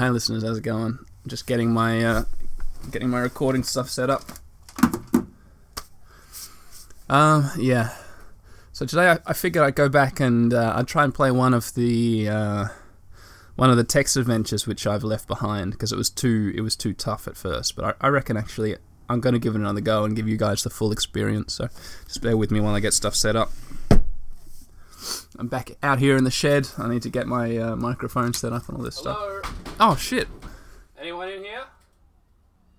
hi listeners, how's it going? Just getting my uh, getting my recording stuff set up. Um, yeah. So today I, I figured I'd go back and uh, I'd try and play one of the uh, one of the text adventures which I've left behind because it was too it was too tough at first. But I, I reckon actually I'm going to give it another go and give you guys the full experience. So just bear with me while I get stuff set up. I'm back out here in the shed. I need to get my uh, microphone set up and all this stuff. Oh shit! Anyone in here?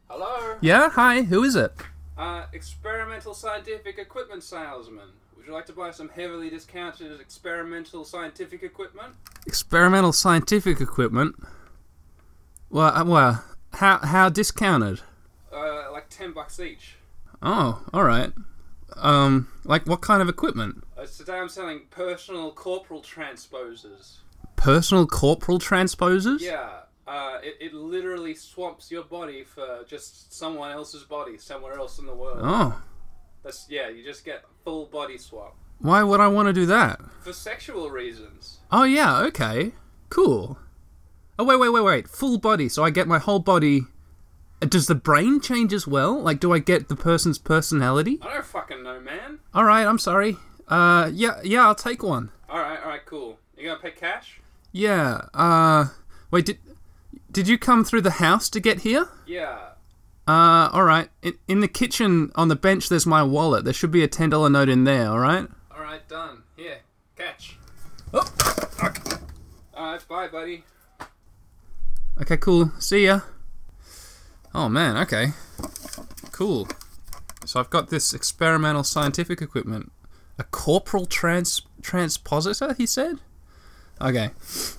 Hello? Yeah, hi. Who is it? Uh, experimental scientific equipment salesman. Would you like to buy some heavily discounted experimental scientific equipment? Experimental scientific equipment. Well, uh, well, how how discounted? Uh, like 10 bucks each. Oh, all right. Um, like what kind of equipment? Uh, today I'm selling personal corporal transposers. Personal corporal transposers? Yeah, uh, it, it literally swamps your body for just someone else's body somewhere else in the world. Oh, That's yeah, you just get full body swap why would I want to do that? for sexual reasons. Oh yeah, okay, cool. Oh wait, wait, wait, wait. Full body, so I get my whole body. Uh, Does the brain change as well? Like, do I get the person's personality? I don't fucking know, man. All right, I'm sorry. Uh, yeah, yeah, I'll take one. All right, all right, cool. You gonna pay cash? Yeah. Uh, wait, did did you come through the house to get here? Yeah. Uh, all right. In, in the kitchen on the bench, there's my wallet. There should be a ten dollar note in there. All right. All right, done. Here, catch. Oh. All right, bye, buddy. Okay, cool. See ya. Oh man. Okay. Cool. So I've got this experimental scientific equipment. A corporal trans transpositor. He said. Okay.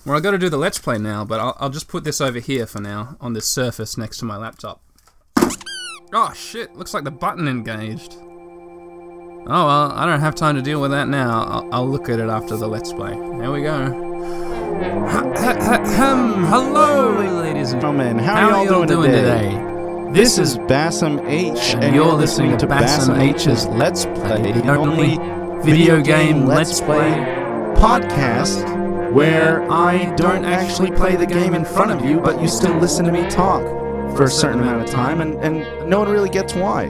Well, I've got to do the let's play now, but I'll, I'll just put this over here for now on this surface next to my laptop. Oh shit! Looks like the button engaged. Oh well, I don't have time to deal with that now. I'll, I'll look at it after the let's play. Here we go. Hello, ladies and Gentlemen, how, How are y'all doing, today? This This is Bassam H, and you're listening to Bassam H's Let's Play, the only video game Let's Play podcast where I don't actually play the game in front of you, but you still listen to me talk for a certain amount of time, and, and no one really gets why.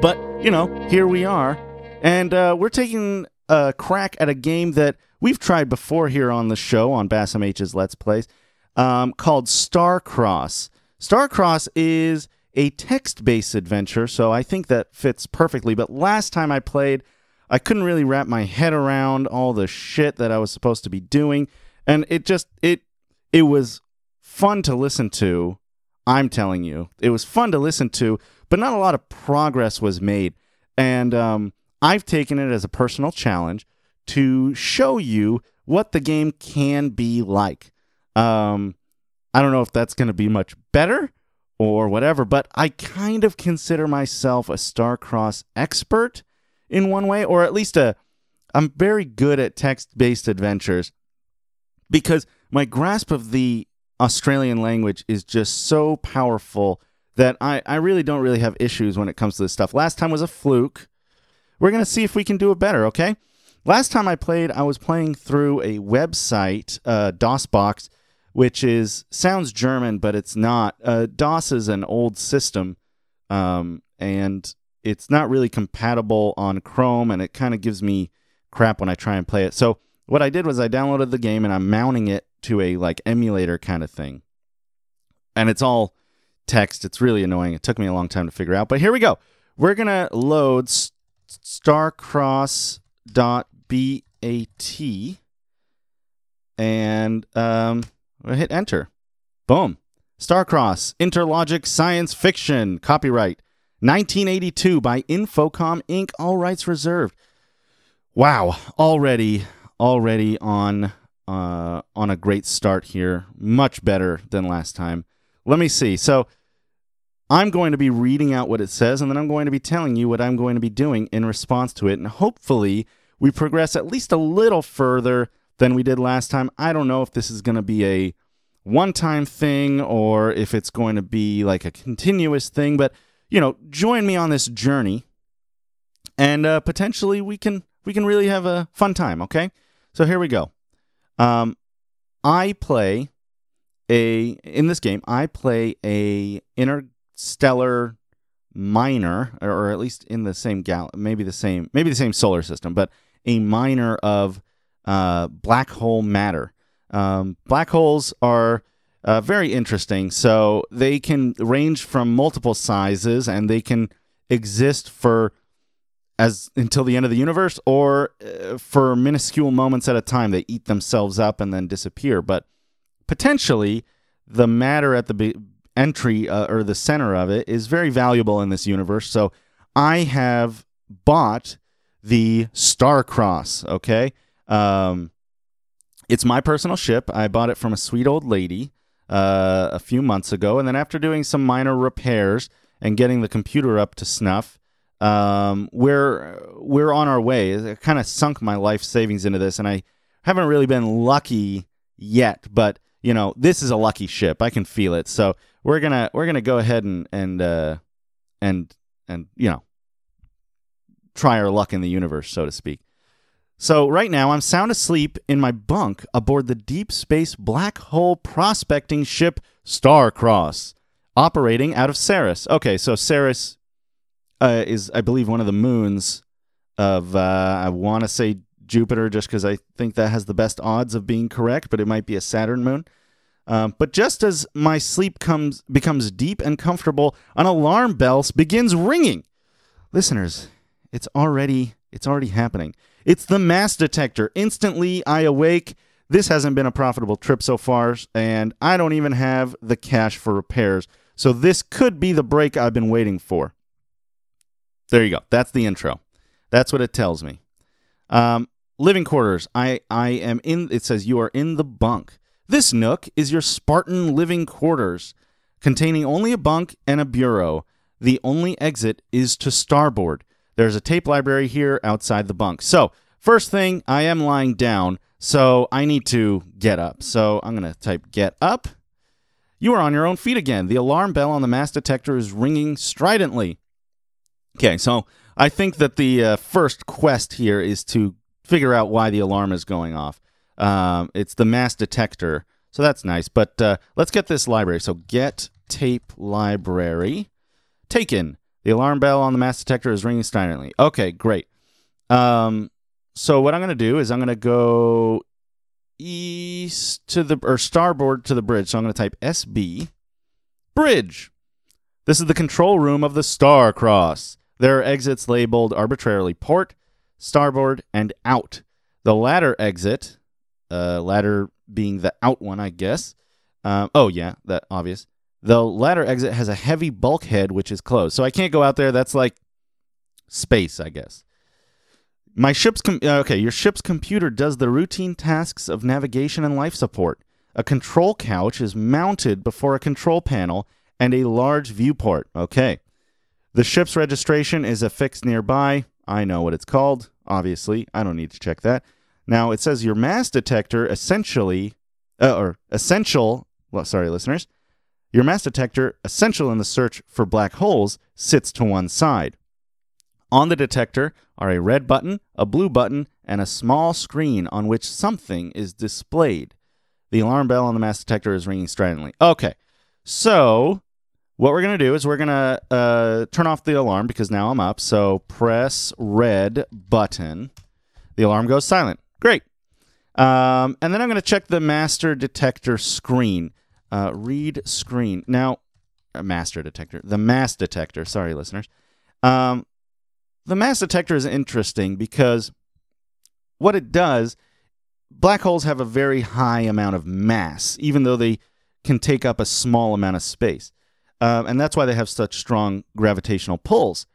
But, you know, here we are, and uh, we're taking a crack at a game that we've tried before here on the show on Bassam H's Let's Plays um, called Starcross. Starcross is a text based adventure, so I think that fits perfectly. But last time I played, I couldn't really wrap my head around all the shit that I was supposed to be doing, and it just it it was fun to listen to. I'm telling you, it was fun to listen to, but not a lot of progress was made. And um, I've taken it as a personal challenge to show you what the game can be like. Um, I don't know if that's going to be much better or whatever, but I kind of consider myself a Starcross expert in one way, or at least a I'm very good at text-based adventures because my grasp of the Australian language is just so powerful that I, I really don't really have issues when it comes to this stuff. Last time was a fluke. We're going to see if we can do it better, okay? Last time I played, I was playing through a website, uh, DOSBox, which is sounds German, but it's not. Uh, DOS is an old system, um, and it's not really compatible on Chrome, and it kind of gives me crap when I try and play it. So what I did was I downloaded the game and I'm mounting it to a like emulator kind of thing, and it's all text. It's really annoying. It took me a long time to figure out, but here we go. We're gonna load s- starcross.bat and um, we'll hit enter. Boom. Starcross, Interlogic Science Fiction, copyright 1982 by Infocom Inc., all rights reserved. Wow, already, already on uh, on a great start here. Much better than last time. Let me see. So I'm going to be reading out what it says, and then I'm going to be telling you what I'm going to be doing in response to it. And hopefully, we progress at least a little further than we did last time. I don't know if this is going to be a one time thing or if it's going to be like a continuous thing, but you know, join me on this journey and uh, potentially we can we can really have a fun time, okay? So here we go. Um, I play a in this game. I play a interstellar miner, or at least in the same gal, maybe the same, maybe the same solar system, but a miner of uh, black hole matter. Um, black holes are uh, very interesting. So they can range from multiple sizes, and they can exist for as until the end of the universe, or uh, for minuscule moments at a time. They eat themselves up and then disappear. But potentially, the matter at the be- entry uh, or the center of it is very valuable in this universe. So I have bought the Star Cross. Okay. Um, it's my personal ship. I bought it from a sweet old lady uh, a few months ago. And then after doing some minor repairs and getting the computer up to snuff, um, we're we're on our way. I kind of sunk my life savings into this, and I haven't really been lucky yet. But you know, this is a lucky ship. I can feel it. So we're gonna we're gonna go ahead and and uh, and and you know try our luck in the universe, so to speak. So right now I'm sound asleep in my bunk aboard the deep space black hole prospecting ship Starcross, operating out of Ceres. Okay, so Ceres uh, is, I believe, one of the moons of uh, I want to say Jupiter, just because I think that has the best odds of being correct, but it might be a Saturn moon. Um, but just as my sleep comes becomes deep and comfortable, an alarm bell begins ringing. Listeners, it's already it's already happening. It's the mass detector. Instantly, I awake. This hasn't been a profitable trip so far, and I don't even have the cash for repairs. So this could be the break I've been waiting for. There you go. That's the intro. That's what it tells me. Um, living quarters. I I am in. It says you are in the bunk. This nook is your Spartan living quarters, containing only a bunk and a bureau. The only exit is to starboard. There's a tape library here outside the bunk. So, first thing, I am lying down, so I need to get up. So, I'm going to type get up. You are on your own feet again. The alarm bell on the mass detector is ringing stridently. Okay, so I think that the uh, first quest here is to figure out why the alarm is going off. Um, it's the mass detector, so that's nice. But uh, let's get this library. So get tape library taken. The alarm bell on the mass detector is ringing stridently. Okay, great. Um, so what I'm going to do is I'm going to go east to the or starboard to the bridge. So I'm going to type SB bridge. This is the control room of the Star Cross. There are exits labeled arbitrarily port, starboard, and out. The latter exit, uh, ladder being the out one, I guess. Um, oh yeah, that obvious. The ladder exit has a heavy bulkhead which is closed. So I can't go out there. That's like space, I guess. My ship's com- uh, okay, your ship's computer does the routine tasks of navigation and life support. A control couch is mounted before a control panel and a large viewport. Okay. The ship's registration is affixed nearby. I know what it's called. Obviously, I don't need to check that. Now it says your mass detector essentially, uh, or essential. Well, sorry, listeners. Your mass detector, essential in the search for black holes, sits to one side. On the detector are a red button, a blue button, and a small screen on which something is displayed. The alarm bell on the mass detector is ringing stridently. Okay, so what we're going to do is we're going to uh, turn off the alarm because now I'm up. So press red button. The alarm goes silent. Great. Um, and then I'm going to check the master detector screen. Uh, read screen. Now, a master detector. The mass detector. Sorry, listeners. Um, the mass detector is interesting because what it does, black holes have a very high amount of mass, even though they can take up a small amount of space. Uh, and that's why they have such strong gravitational pulls.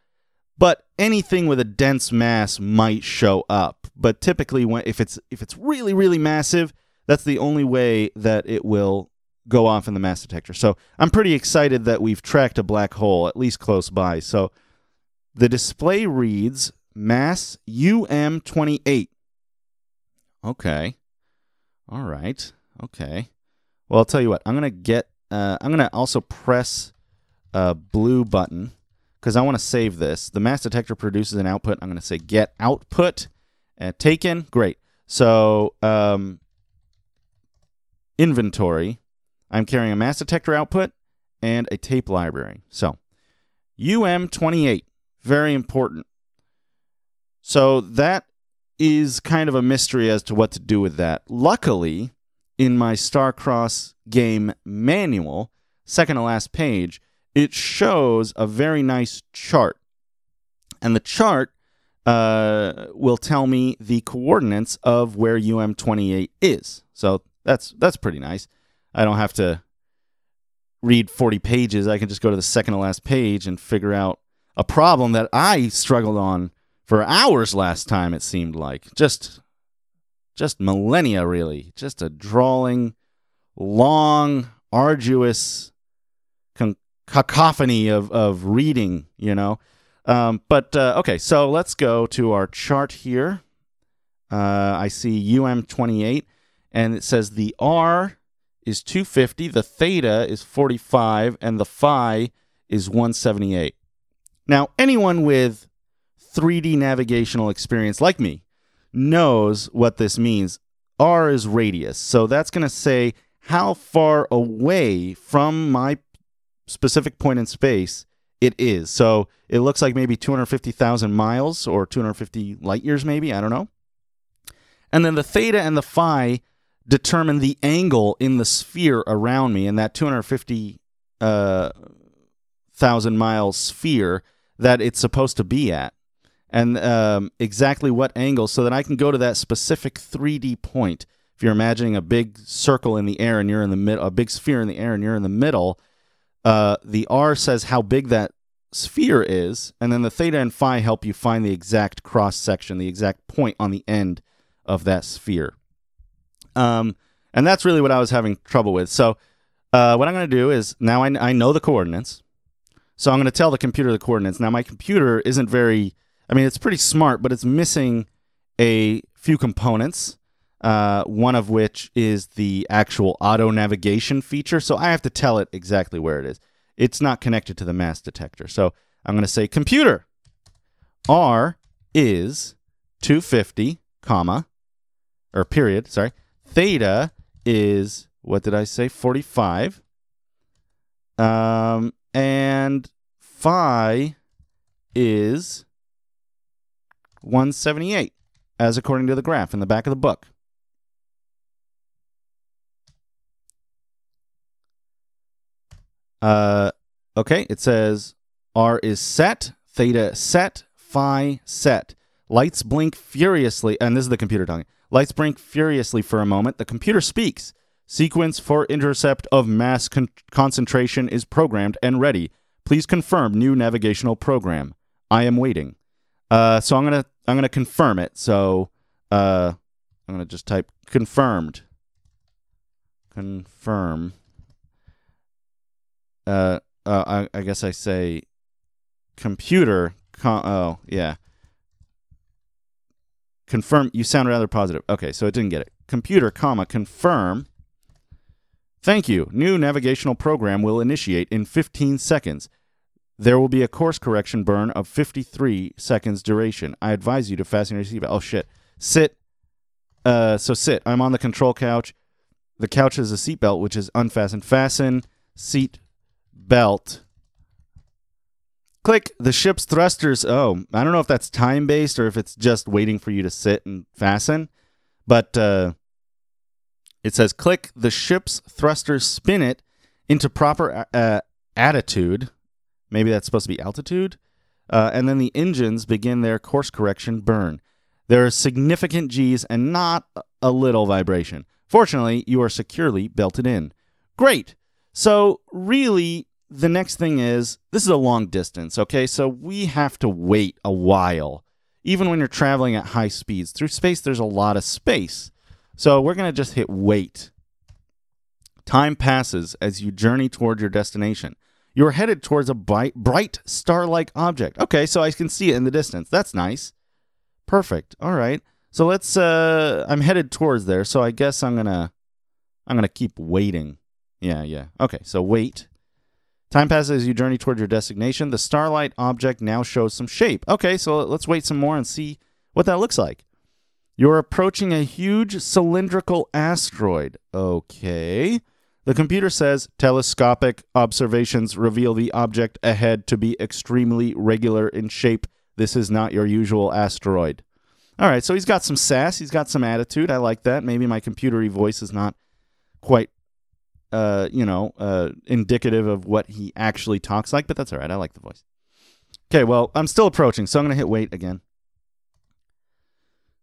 But anything with a dense mass might show up. But typically, when if it's if it's really really massive, that's the only way that it will go off in the mass detector. So I'm pretty excited that we've tracked a black hole, at least close by. So the display reads mass UM28. Okay. All right. Okay. Well, I'll tell you what. I'm gonna get. Uh, I'm gonna also press a blue button because I want to save this. The mass detector produces an output. I'm gonna say get output. Uh, taken. Great. So um, inventory. I'm carrying a mass detector output and a tape library. So, UM28, very important. So, that is kind of a mystery as to what to do with that. Luckily, in my Starcross game manual, second to last page, it shows a very nice chart. And the chart uh, will tell me the coordinates of where UM28 is. So that's that's pretty nice. I don't have to read 40 pages. I can just go to the second to last page and figure out a problem that I struggled on for hours last time it seemed like. Just just millennia really. Just a drawling, long arduous con- cacophony of of reading, you know. Um, but uh, okay, so let's go to our chart here. Uh, I see UM28 and it says the R is 250, the theta is 45, and the phi is 178. Now, anyone with 3D navigational experience like me knows what this means. R is radius, so that's going to say how far away from my specific point in space it is. So it looks like maybe 250,000 miles or 250 light years, maybe. I don't know. And then the theta and the phi determine the angle in the sphere around me, and that 250 uh, mile sphere that it's supposed to be at, and um, exactly what angle, so that I can go to that specific 3D point. If you're imagining a big circle in the air and you're in the middle, a big sphere in the air and you're in the middle, uh, the R says how big that sphere is, and then the theta and phi help you find the exact cross section, the exact point on the end of that sphere. Um, and that's really what I was having trouble with. So, uh, what I'm going to do is now I, I know the coordinates. So, I'm going to tell the computer the coordinates. Now, my computer isn't very, I mean, it's pretty smart, but it's missing a few components. Uh, one of which is the actual auto navigation feature. So, I have to tell it exactly where it is. It's not connected to the mass detector. So, I'm going to say computer R is 250, comma, or period, sorry, theta is what did I say? 45. Um, and phi is 178, as according to the graph in the back of the book. Uh, okay, it says R is set, theta set, phi set. Lights blink furiously, and this is the computer talking. Lights blink furiously for a moment. The computer speaks. Sequence for intercept of mass con- concentration is programmed and ready. Please confirm new navigational program. I am waiting. Uh, so I'm gonna I'm gonna confirm it. So uh, I'm gonna just type confirmed. Confirm. Uh, uh I, I guess I say computer. Con- oh yeah confirm you sound rather positive. Okay so it didn't get it. Computer comma confirm. Thank you. New navigational program will initiate in 15 seconds. There will be a course correction burn of 53 seconds duration. I advise you to fasten your seatbelt. Oh shit. Sit. Uh so sit. I'm on the control couch. The couch has a seatbelt which is unfastened. Fasten seat belt click the ship's thrusters. Oh, I don't know if that's time based or if it's just waiting for you to sit and fasten, but uh, it says click the ship's thrusters, spin it into proper uh, attitude. Maybe that's supposed to be altitude. Uh, and then the engines begin their course correction burn. There are significant G's and not a little vibration. Fortunately, you are securely belted in. Great. So, really, the next thing is this is a long distance, okay? So we have to wait a while. Even when you're traveling at high speeds, through space, there's a lot of space. So we're going to just hit wait. Time passes as you journey toward your destination. You're headed towards a bright, star like object. Okay, so I can see it in the distance. That's nice. Perfect. All right. So let's uh I'm headed towards there, so I guess I'm going to I'm going to keep waiting. Yeah, yeah. Okay, so wait. Time passes as you journey toward your destination. The starlight object now shows some shape. Okay, so let's wait some more and see what that looks like. You're approaching a huge cylindrical asteroid. Okay. The computer says telescopic observations reveal the object ahead to be extremely regular in shape. This is not your usual asteroid. All right, so he's got some sass. He's got some attitude. I like that. Maybe my computery voice is not quite, uh, you know, uh, indicative of what he actually talks like, but that's all right. I like the voice. Okay, well, I'm still approaching, so I'm going to hit wait again.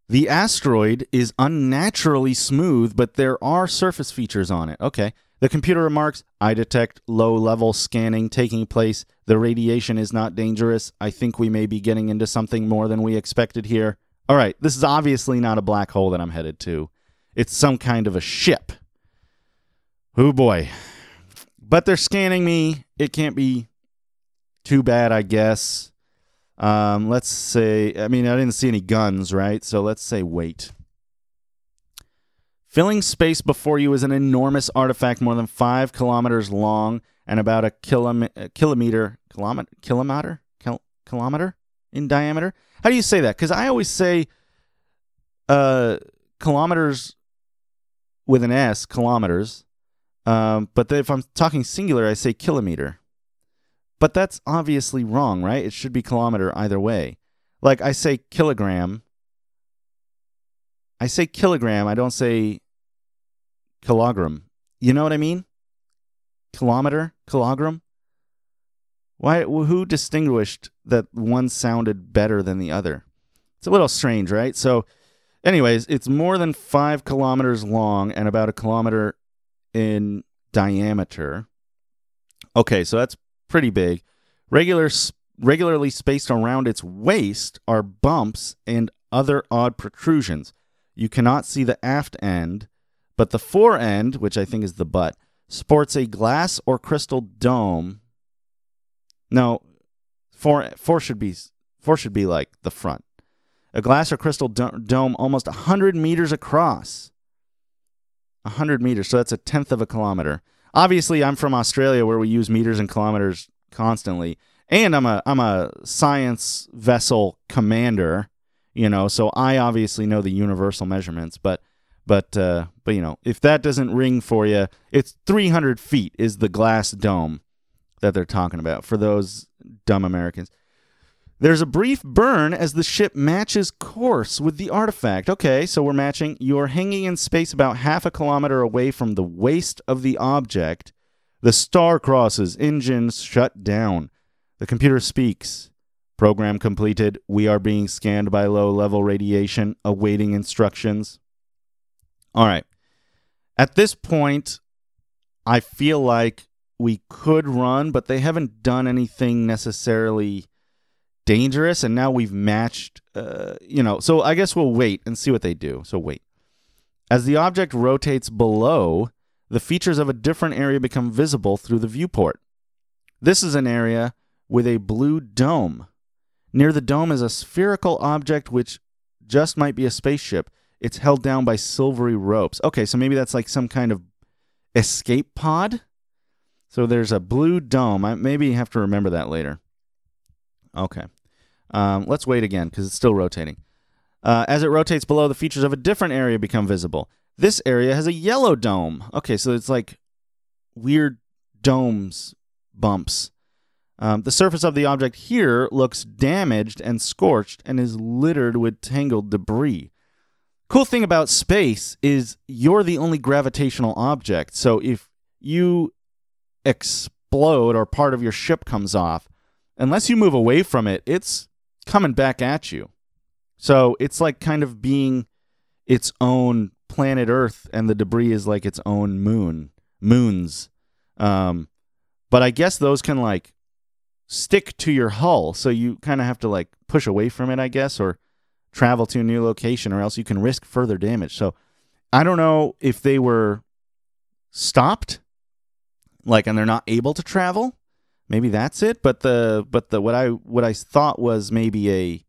The asteroid is unnaturally smooth, but there are surface features on it. Okay. The computer remarks, I detect low level scanning taking place. The radiation is not dangerous. I think we may be getting into something more than we expected here. All right, this is obviously not a black hole that I'm headed to. It's some kind of a ship. Oh boy. But they're scanning me. It can't be too bad, I guess. Um, let's say, I mean, I didn't see any guns, right? So let's say wait. Filling space before you is an enormous artifact more than five kilometers long and about a, kilom- a kilometer, kilometer, kilometer, Kil- kilometer in diameter. How do you say that? Because I always say uh, kilometers with an S, kilometers. Um, but if I'm talking singular, I say kilometer. But that's obviously wrong, right? It should be kilometer either way. Like I say kilogram. I say kilogram. I don't say kilogram. You know what I mean? Kilometer, kilogram. Why? Who distinguished that one sounded better than the other? It's a little strange, right? So, anyways, it's more than five kilometers long and about a kilometer in diameter. Okay, so that's pretty big. Regular, regularly spaced around its waist are bumps and other odd protrusions. You cannot see the aft end, but the fore end, which I think is the butt, sports a glass or crystal dome. No, fore, fore should be fore should be like the front. A glass or crystal do- dome almost 100 meters across. 100 meters, so that's a tenth of a kilometer. Obviously, I'm from Australia where we use meters and kilometers constantly. And I'm a I'm a science vessel commander, you know, so I obviously know the universal measurements, but but uh, but you know, if that doesn't ring for you, it's 300 feet is the glass dome that they're talking about for those dumb Americans. There's a brief burn as the ship matches course with the artifact. Okay, so we're matching. You're hanging in space about half a kilometer away from the waist of the object. The star crosses, engines shut down. The computer speaks. Program completed. We are being scanned by low level radiation, awaiting instructions. All right. At this point, I feel like we could run, but they haven't done anything necessarily dangerous. And now we've matched, uh, you know, so I guess we'll wait and see what they do. So wait. As the object rotates below, the features of a different area become visible through the viewport. This is an area with a blue dome. Near the dome is a spherical object which just might be a spaceship. It's held down by silvery ropes. Okay, so maybe that's like some kind of escape pod. So there's a blue dome. I maybe have to remember that later. Okay. Um, let's wait again because it's still rotating. Uh, as it rotates below, the features of a different area become visible. This area has a yellow dome. Okay, so it's like weird domes, bumps. Um, the surface of the object here looks damaged and scorched and is littered with tangled debris. Cool thing about space is you're the only gravitational object. So if you explode or part of your ship comes off, unless you move away from it, it's coming back at you. So it's like kind of being its own planet Earth, and the debris is like its own moon, moons. Um, but I guess those can like stick to your hull, so you kind of have to like push away from it, I guess, or travel to a new location, or else you can risk further damage. So I don't know if they were stopped, like, and they're not able to travel. Maybe that's it. But the but the what I what I thought was maybe a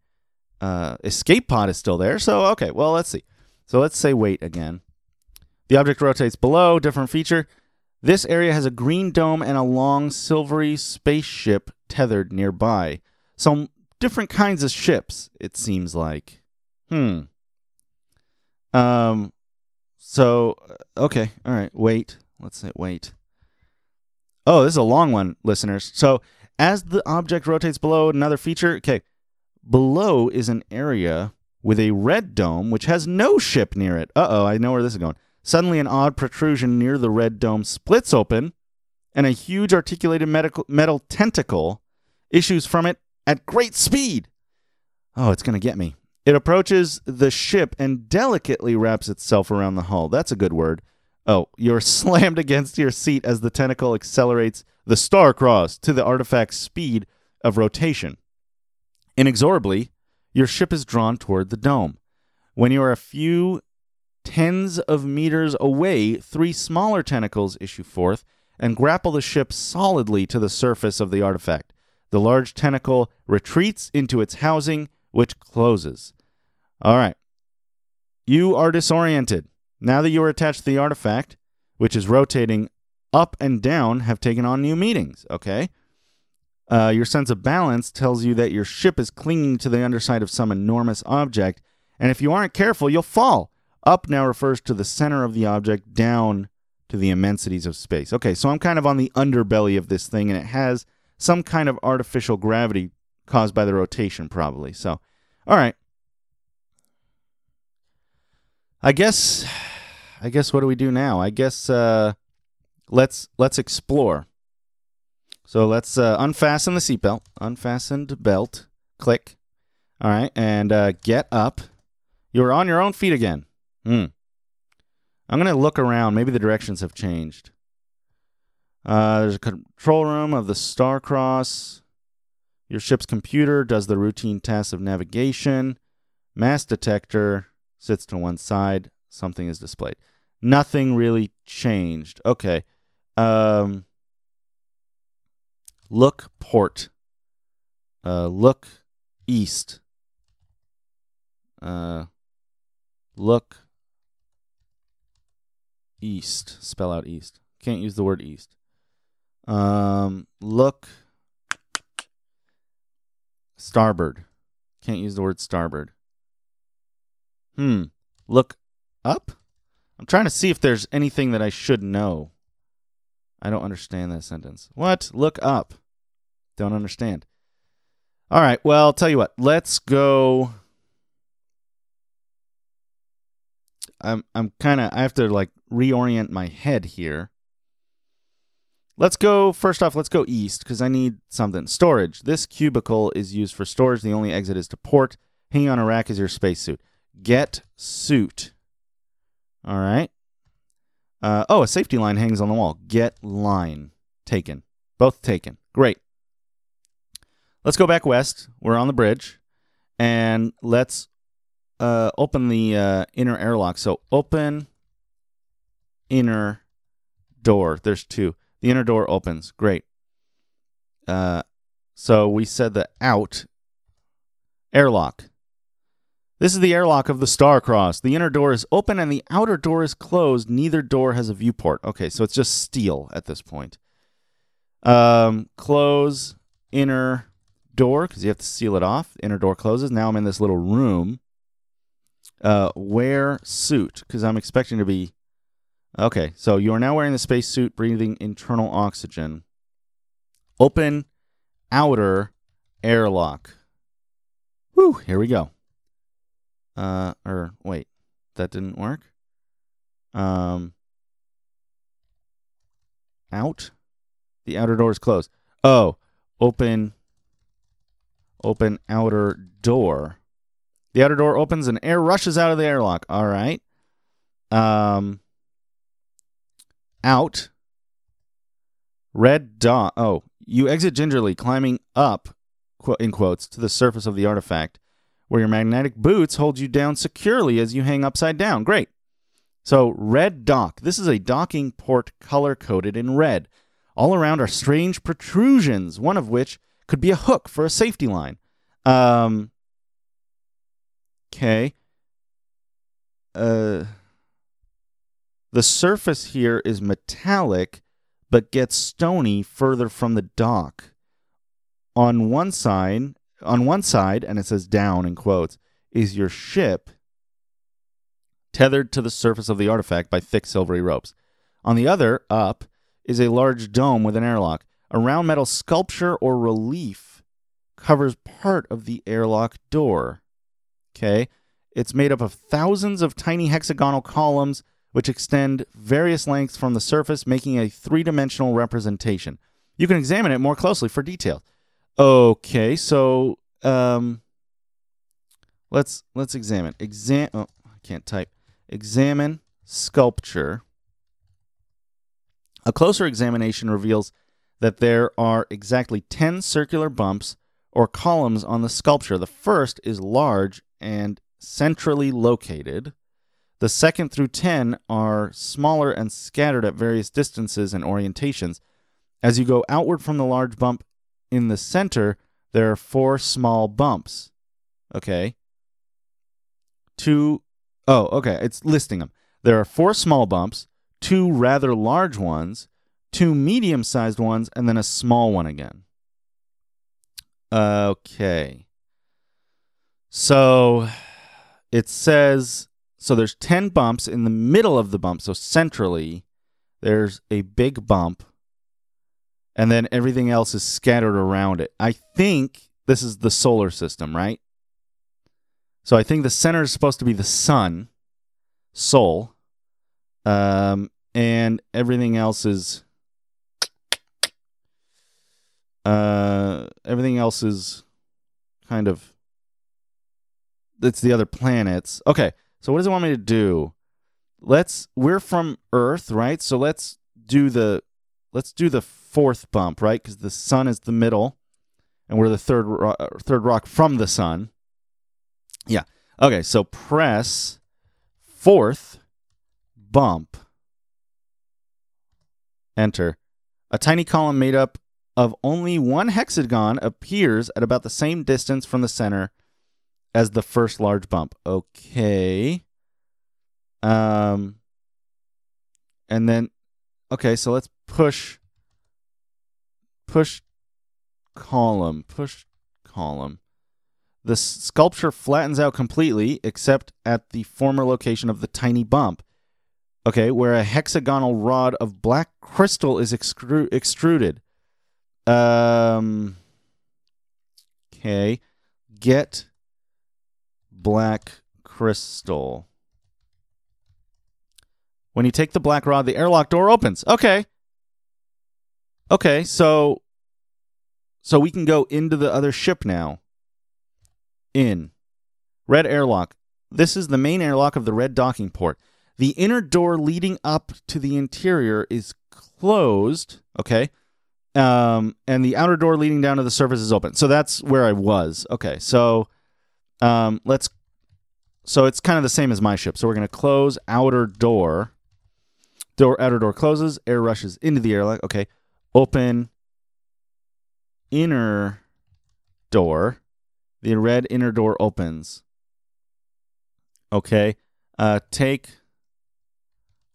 uh, escape pod is still there. So okay, well let's see. So let's say wait again. The object rotates below, different feature. This area has a green dome and a long silvery spaceship tethered nearby. Some different kinds of ships, it seems like. Hmm. Um so okay, all right, wait. Let's say wait. Oh, this is a long one, listeners. So as the object rotates below another feature, okay, below is an area with a red dome which has no ship near it. Uh oh, I know where this is going. Suddenly, an odd protrusion near the red dome splits open, and a huge articulated metal tentacle issues from it at great speed. Oh, it's going to get me. It approaches the ship and delicately wraps itself around the hull. That's a good word. Oh, you're slammed against your seat as the tentacle accelerates the star cross to the artifact's speed of rotation. Inexorably, your ship is drawn toward the dome. When you are a few tens of meters away, three smaller tentacles issue forth and grapple the ship solidly to the surface of the artifact. The large tentacle retreats into its housing, which closes. All right. You are disoriented. Now that you are attached to the artifact, which is rotating up and down, have taken on new meanings, okay? Uh, your sense of balance tells you that your ship is clinging to the underside of some enormous object, and if you aren't careful, you'll fall. Up now refers to the center of the object, down to the immensities of space. Okay, so I'm kind of on the underbelly of this thing, and it has some kind of artificial gravity caused by the rotation, probably. So, all right. I guess, I guess, what do we do now? I guess uh, let's let's explore. So let's uh, unfasten the seatbelt. Unfastened belt. Click. All right, and uh, get up. You're on your own feet again. Hmm. I'm gonna look around. Maybe the directions have changed. Uh, there's a control room of the Starcross. Your ship's computer does the routine tasks of navigation. Mass detector sits to one side. Something is displayed. Nothing really changed. Okay. Um, look port. Uh, look east. Uh, look east. Spell out east. Can't use the word east. Um, look starboard. Can't use the word starboard. Hmm. Look up? I'm trying to see if there's anything that I should know. I don't understand that sentence. What? Look up. Don't understand. All right. Well, I'll tell you what. Let's go. I'm I'm kind of I have to like reorient my head here. Let's go first off, let's go east because I need something. Storage. This cubicle is used for storage. The only exit is to port. Hanging on a rack is your spacesuit. Get suit. All right. Uh, oh, a safety line hangs on the wall. Get line. Taken. Both taken. Great. Let's go back west. We're on the bridge. And let's uh, open the uh, inner airlock. So open inner door. There's two. The inner door opens. Great. Uh, so we said the out airlock. This is the airlock of the Starcross. The inner door is open and the outer door is closed. Neither door has a viewport. Okay, so it's just steel at this point. Um, close inner door because you have to seal it off. Inner door closes. Now I'm in this little room. Uh, wear suit because I'm expecting to be. Okay, so you are now wearing the space suit, breathing internal oxygen. Open outer airlock. Woo, here we go. Uh, or wait, that didn't work. Um, out. The outer door is closed. Oh, open. Open outer door. The outer door opens and air rushes out of the airlock. All right. Um, out. Red dock. Oh, you exit gingerly, climbing up, in quotes, to the surface of the artifact, where your magnetic boots hold you down securely as you hang upside down. Great. So, red dock. This is a docking port color coded in red. All around are strange protrusions, one of which could be a hook for a safety line. Um, okay. Uh, the surface here is metallic, but gets stony further from the dock. On one side, on one side, and it says down in quotes, is your ship tethered to the surface of the artifact by thick silvery ropes. On the other, up, is a large dome with an airlock. A round metal sculpture or relief covers part of the airlock door. Okay. It's made up of thousands of tiny hexagonal columns which extend various lengths from the surface, making a three dimensional representation. You can examine it more closely for details. Okay, so um, let's let's examine. Exam. Oh, I can't type. Examine sculpture. A closer examination reveals that there are exactly 10 circular bumps or columns on the sculpture. The first is large and centrally located. The second through 10 are smaller and scattered at various distances and orientations. As you go outward from the large bump in the center, there are four small bumps. Okay. Two, oh, okay. It's listing them. There are four small bumps, two rather large ones, two medium sized ones, and then a small one again. Okay. So it says so there's 10 bumps in the middle of the bump. So centrally, there's a big bump, and then everything else is scattered around it. I think this is the solar system, right? So I think the center is supposed to be the sun, Sol, um, and everything else is. Uh, everything else is kind of it's the other planets. Okay, so what does it want me to do? Let's we're from Earth, right? So let's do the let's do the fourth bump, right? Because the sun is the middle, and we're the third ro- third rock from the sun. Yeah. Okay. So press fourth bump. Enter. A tiny column made up of only one hexagon appears at about the same distance from the center as the first large bump. Okay. Um and then okay, so let's push push column, push column. The sculpture flattens out completely except at the former location of the tiny bump. Okay, where a hexagonal rod of black crystal is excru- extruded. Um okay. Get black crystal. When you take the black rod, the airlock door opens. Okay. Okay, so so we can go into the other ship now. In. Red airlock. This is the main airlock of the red docking port. The inner door leading up to the interior is closed, okay? Um, and the outer door leading down to the surface is open. So that's where I was. Okay, so um, let's. So it's kind of the same as my ship. So we're gonna close outer door. Door outer door closes. Air rushes into the airlock. Okay, open inner door. The red inner door opens. Okay, uh, take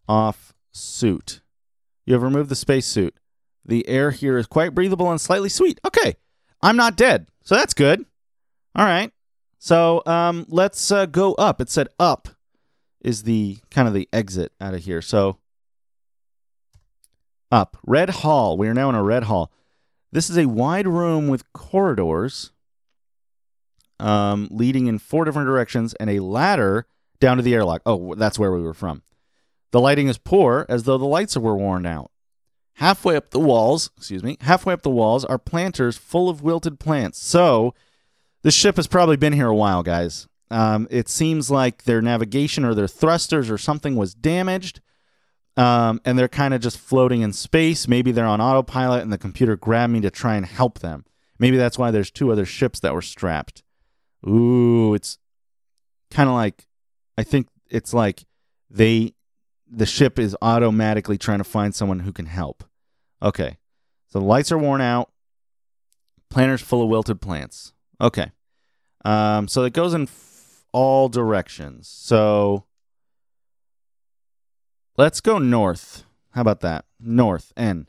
off suit. You have removed the space suit. The air here is quite breathable and slightly sweet. Okay, I'm not dead, so that's good. All right. So um, let's uh, go up. It said up is the kind of the exit out of here. So up. Red Hall. We are now in a red hall. This is a wide room with corridors um, leading in four different directions and a ladder down to the airlock. Oh, that's where we were from. The lighting is poor, as though the lights were worn out. Halfway up the walls, excuse me, halfway up the walls are planters full of wilted plants. So, this ship has probably been here a while, guys. Um, it seems like their navigation or their thrusters or something was damaged, um, and they're kind of just floating in space. Maybe they're on autopilot, and the computer grabbed me to try and help them. Maybe that's why there's two other ships that were strapped. Ooh, it's kind of like I think it's like they the ship is automatically trying to find someone who can help. Okay. So the lights are worn out. Planters full of wilted plants. Okay. Um, so it goes in f- all directions. So let's go north. How about that? North N.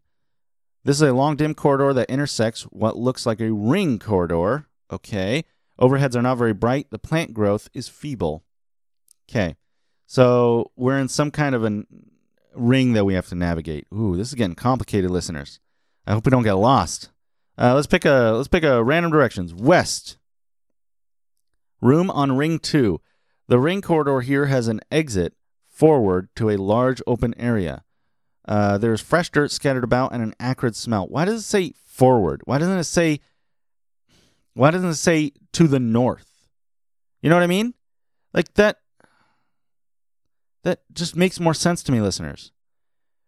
This is a long, dim corridor that intersects what looks like a ring corridor. Okay. Overheads are not very bright. The plant growth is feeble. Okay. So we're in some kind of an ring that we have to navigate. Ooh, this is getting complicated, listeners. I hope we don't get lost. Uh, let's pick a let's pick a random directions. West. Room on ring two. The ring corridor here has an exit forward to a large open area. Uh, there's fresh dirt scattered about and an acrid smell. Why does it say forward? Why doesn't it say? Why doesn't it say to the north? You know what I mean? Like that. That just makes more sense to me, listeners.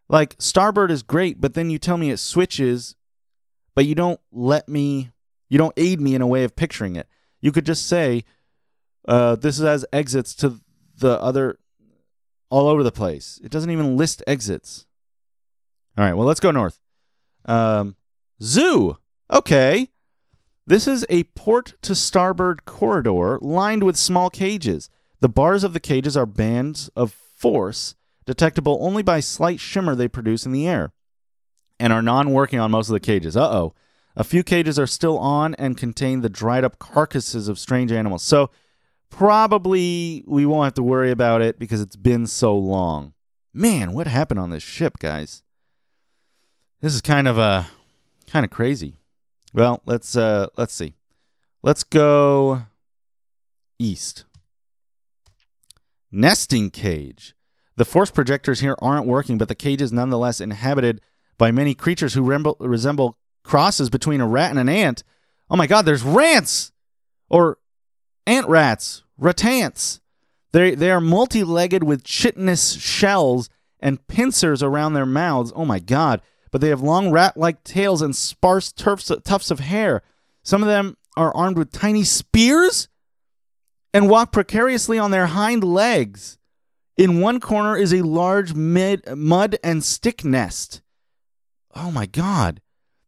Like starboard is great, but then you tell me it switches, but you don't let me. You don't aid me in a way of picturing it. You could just say, uh, "This has exits to the other." All over the place. It doesn't even list exits. All right, well, let's go north. Um, zoo. Okay. This is a port to starboard corridor lined with small cages. The bars of the cages are bands of force detectable only by slight shimmer they produce in the air and are non working on most of the cages. Uh oh. A few cages are still on and contain the dried up carcasses of strange animals. So, probably we won't have to worry about it because it's been so long. Man, what happened on this ship, guys? This is kind of uh kind of crazy. Well, let's uh let's see. Let's go east. Nesting cage. The force projectors here aren't working, but the cage is nonetheless inhabited by many creatures who remble, resemble crosses between a rat and an ant. Oh my god, there's rants! Or ant rats, ratants. They they are multi-legged with chitinous shells and pincers around their mouths. Oh my god! But they have long rat-like tails and sparse tufts tufts of hair. Some of them are armed with tiny spears and walk precariously on their hind legs. In one corner is a large mid, mud and stick nest. Oh my god.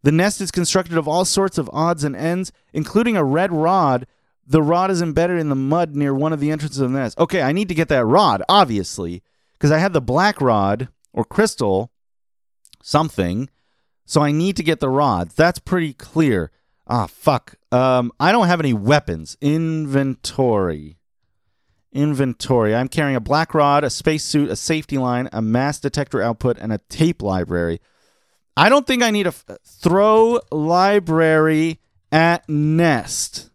The nest is constructed of all sorts of odds and ends, including a red rod. The rod is embedded in the mud near one of the entrances of the nest. Okay, I need to get that rod, obviously, because I had the black rod or crystal something. So I need to get the rods. That's pretty clear. Ah, fuck. Um, I don't have any weapons. Inventory. Inventory. I'm carrying a black rod, a spacesuit, a safety line, a mass detector output, and a tape library. I don't think I need a f- throw library at nest.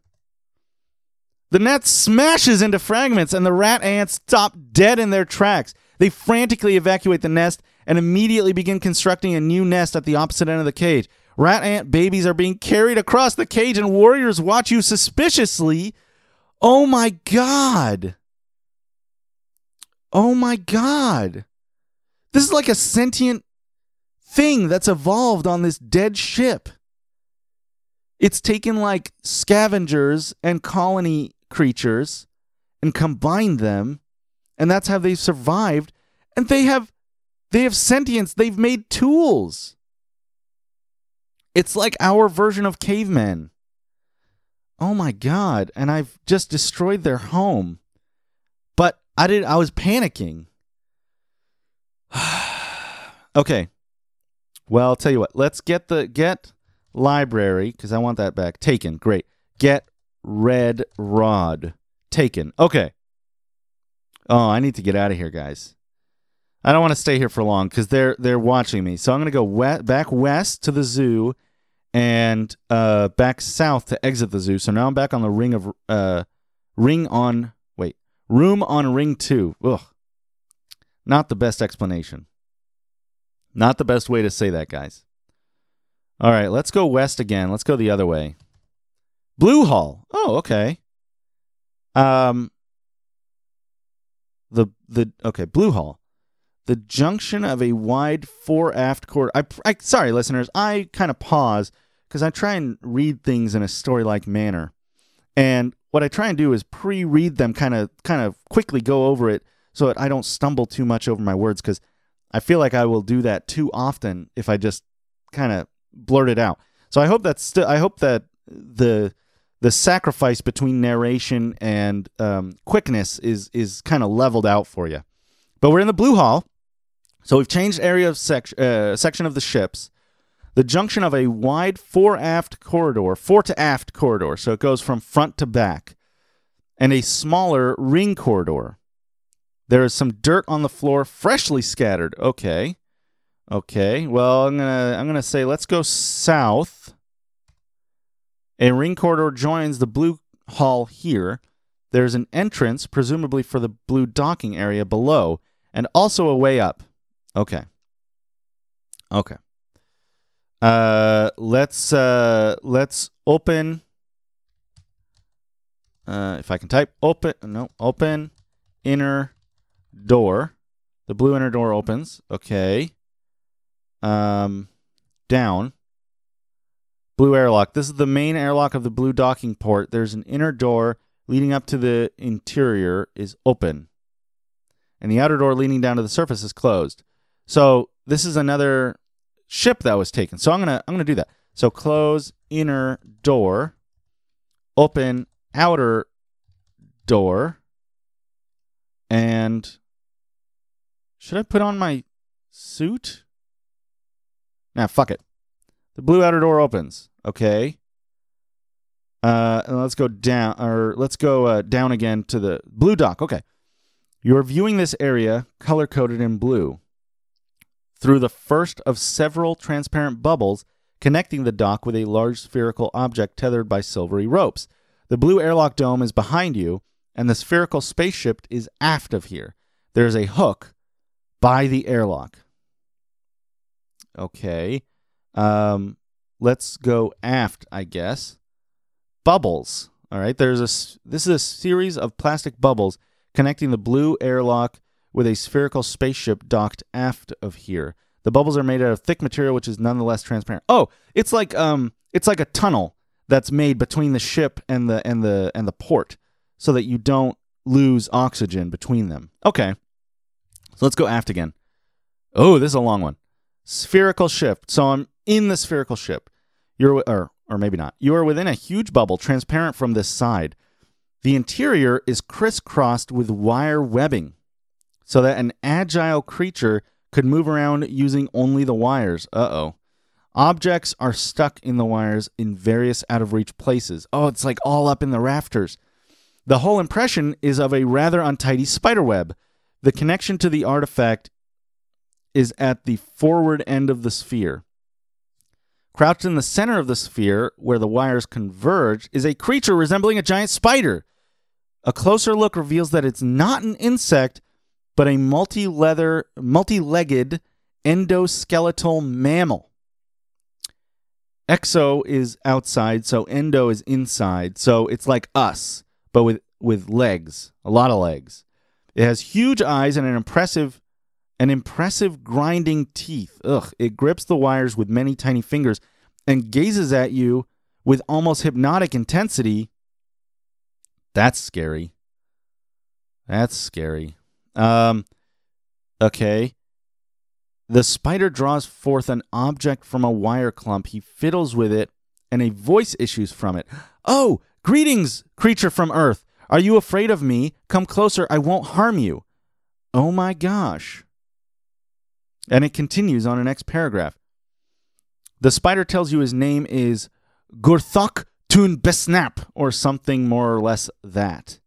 The net smashes into fragments, and the rat ants stop dead in their tracks. They frantically evacuate the nest and immediately begin constructing a new nest at the opposite end of the cage. Rat ant babies are being carried across the cage, and warriors watch you suspiciously. Oh my god! Oh my god! This is like a sentient thing that's evolved on this dead ship. It's taken like scavengers and colony creatures and combined them, and that's how they've survived. And they have they have sentience. They've made tools. It's like our version of cavemen. Oh my god, and I've just destroyed their home. But I did I was panicking. okay. Well, I'll tell you what. Let's get the get library cuz I want that back. Taken. Great. Get red rod. Taken. Okay. Oh, I need to get out of here, guys. I don't want to stay here for long because they're they're watching me. So I'm gonna go we- back west to the zoo, and uh, back south to exit the zoo. So now I'm back on the ring of uh, ring on wait room on ring two. Ugh, not the best explanation. Not the best way to say that, guys. All right, let's go west again. Let's go the other way. Blue Hall. Oh, okay. Um. The the okay Blue Hall the junction of a wide fore aft corridor. I, I sorry, listeners, I kind of pause because I try and read things in a story like manner, and what I try and do is pre-read them, kind of kind of quickly go over it so that I don't stumble too much over my words because I feel like I will do that too often if I just kind of blurt it out. So I hope that's still. I hope that the the sacrifice between narration and um, quickness is is kind of leveled out for you. But we're in the Blue Hall, so we've changed area of sec- uh, section of the ships. The junction of a wide fore aft corridor, fore to aft corridor, so it goes from front to back, and a smaller ring corridor. There is some dirt on the floor, freshly scattered. Okay. Okay. Well, I'm gonna I'm gonna say let's go south. A ring corridor joins the blue hall here. There's an entrance, presumably for the blue docking area below, and also a way up. Okay. Okay. Uh, let's uh, let's open. Uh, if I can type, open. No, open inner door. The blue inner door opens. Okay. Um, down. Blue airlock. This is the main airlock of the blue docking port. There's an inner door leading up to the interior is open. And the outer door leading down to the surface is closed. So this is another ship that was taken. So I'm gonna I'm gonna do that. So close inner door, open outer door, and should I put on my suit? Nah, fuck it. The blue outer door opens. Okay. Uh, and let's go down, or let's go uh, down again to the blue dock. Okay. You're viewing this area color coded in blue through the first of several transparent bubbles connecting the dock with a large spherical object tethered by silvery ropes. The blue airlock dome is behind you, and the spherical spaceship is aft of here. There's a hook by the airlock. Okay. Um, let's go aft, I guess. Bubbles. All right. There's a. This is a series of plastic bubbles connecting the blue airlock with a spherical spaceship docked aft of here. The bubbles are made out of thick material, which is nonetheless transparent. Oh, it's like um, it's like a tunnel that's made between the ship and the and the and the port, so that you don't lose oxygen between them. Okay. So let's go aft again. Oh, this is a long one. Spherical ship. So I'm in the spherical ship. You're or or maybe not. You are within a huge bubble, transparent from this side. The interior is crisscrossed with wire webbing, so that an agile creature could move around using only the wires. Uh oh. Objects are stuck in the wires in various out of reach places. Oh, it's like all up in the rafters. The whole impression is of a rather untidy spider web. The connection to the artifact is at the forward end of the sphere. Crouched in the center of the sphere, where the wires converge, is a creature resembling a giant spider. A closer look reveals that it's not an insect, but a multi-leather, multi-legged endoskeletal mammal. Exo is outside, so endo is inside. So it's like us, but with with legs, a lot of legs. It has huge eyes and an impressive an impressive grinding teeth. Ugh, it grips the wires with many tiny fingers and gazes at you with almost hypnotic intensity. That's scary. That's scary. Um okay. The spider draws forth an object from a wire clump. He fiddles with it, and a voice issues from it. Oh, greetings, creature from Earth. Are you afraid of me? Come closer, I won't harm you. Oh my gosh. And it continues on the next paragraph. The spider tells you his name is Gurthok Tun Besnap, or something more or less that.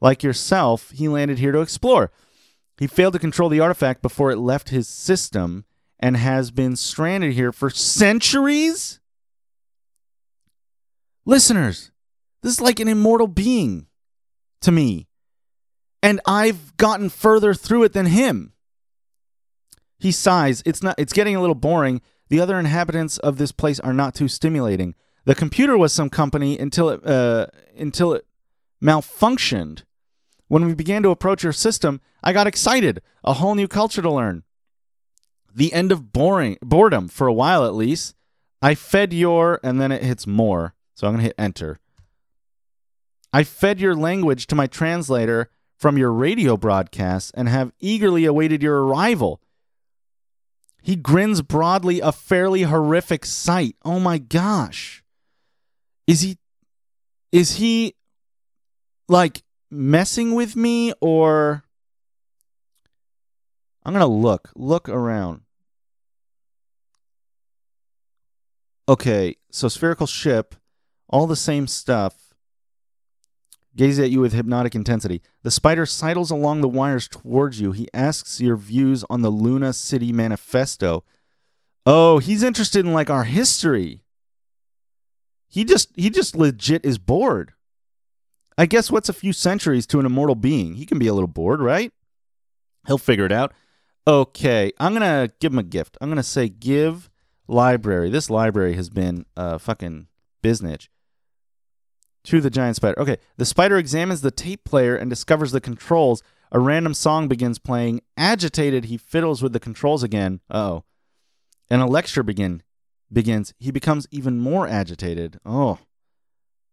Like yourself, he landed here to explore. He failed to control the artifact before it left his system and has been stranded here for centuries? Listeners, this is like an immortal being to me. And I've gotten further through it than him. He sighs. It's not it's getting a little boring. The other inhabitants of this place are not too stimulating. The computer was some company until it uh, until it malfunctioned. When we began to approach your system, I got excited. A whole new culture to learn. The end of boring boredom for a while at least. I fed your and then it hits more. So I'm going to hit enter. I fed your language to my translator from your radio broadcasts and have eagerly awaited your arrival. He grins broadly, a fairly horrific sight. Oh my gosh. Is he is he like messing with me or I'm going to look. Look around. Okay, so spherical ship, all the same stuff. Gazing at you with hypnotic intensity. The spider sidles along the wires towards you. He asks your views on the Luna City Manifesto. Oh, he's interested in like our history. He just he just legit is bored. I guess what's a few centuries to an immortal being? He can be a little bored, right? He'll figure it out. Okay, I'm gonna give him a gift. I'm gonna say give library. This library has been uh fucking biznitch. To the giant spider. Okay, the spider examines the tape player and discovers the controls. A random song begins playing. Agitated, he fiddles with the controls again. Oh, and a lecture begin begins. He becomes even more agitated. Oh,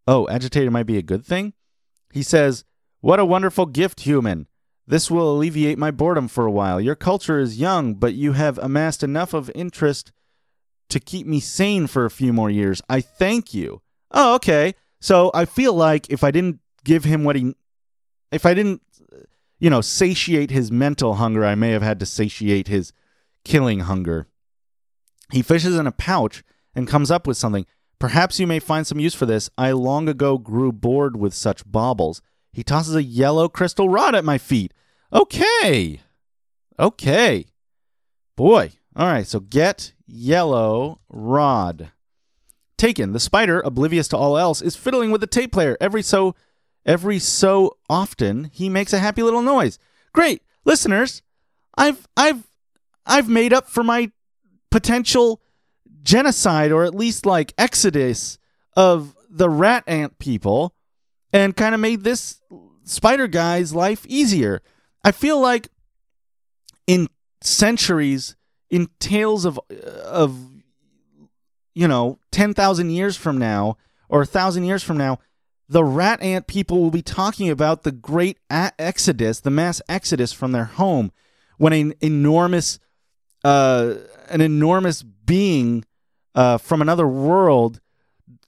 oh, agitated might be a good thing. He says, "What a wonderful gift, human." This will alleviate my boredom for a while. Your culture is young, but you have amassed enough of interest to keep me sane for a few more years. I thank you. Oh, okay. So I feel like if I didn't give him what he, if I didn't, you know, satiate his mental hunger, I may have had to satiate his killing hunger. He fishes in a pouch and comes up with something. Perhaps you may find some use for this. I long ago grew bored with such baubles. He tosses a yellow crystal rod at my feet. Okay. Okay. Boy. All right. So get yellow rod. Taken. The spider, oblivious to all else, is fiddling with the tape player. Every so every so often he makes a happy little noise. Great. Listeners, I've I've I've made up for my potential genocide or at least like exodus of the rat ant people and kind of made this spider guy's life easier. I feel like in centuries, in tales of of you know ten thousand years from now or a thousand years from now, the rat ant people will be talking about the great exodus, the mass exodus from their home, when an enormous, uh, an enormous being uh, from another world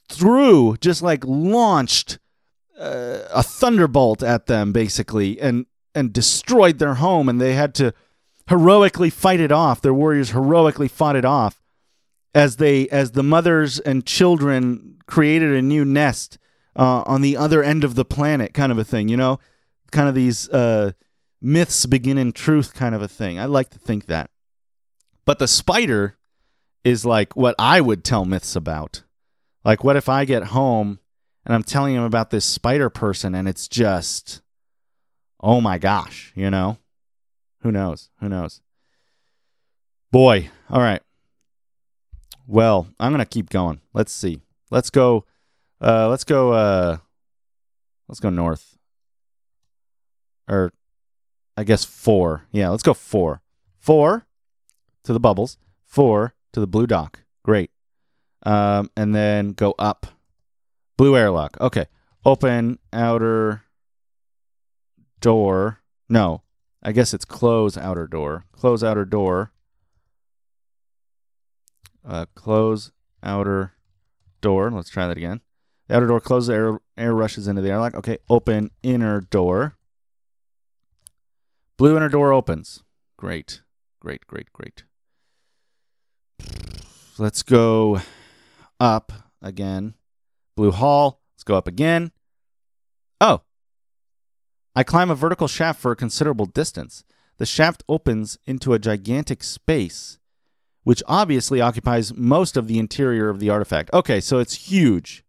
threw, just like launched uh, a thunderbolt at them basically and and destroyed their home and they had to heroically fight it off. Their warriors heroically fought it off as they as the mothers and children created a new nest uh, on the other end of the planet kind of a thing you know kind of these uh, myths begin in truth kind of a thing i like to think that but the spider is like what i would tell myths about like what if i get home and I'm telling him about this spider person, and it's just, oh my gosh, you know? Who knows? Who knows? Boy, all right. Well, I'm gonna keep going. Let's see. Let's go. Uh, let's go. Uh, let's go north. Or, I guess four. Yeah, let's go four. Four to the bubbles. Four to the blue dock. Great. Um, and then go up Blue airlock. Okay. Open outer door. No. I guess it's close outer door. Close outer door. Uh, close outer door. Let's try that again. The outer door closes. Air air rushes into the airlock. Okay. Open inner door. Blue inner door opens. Great. Great. Great. Great. Let's go up again. Blue Hall. Let's go up again. Oh. I climb a vertical shaft for a considerable distance. The shaft opens into a gigantic space, which obviously occupies most of the interior of the artifact. Okay, so it's huge.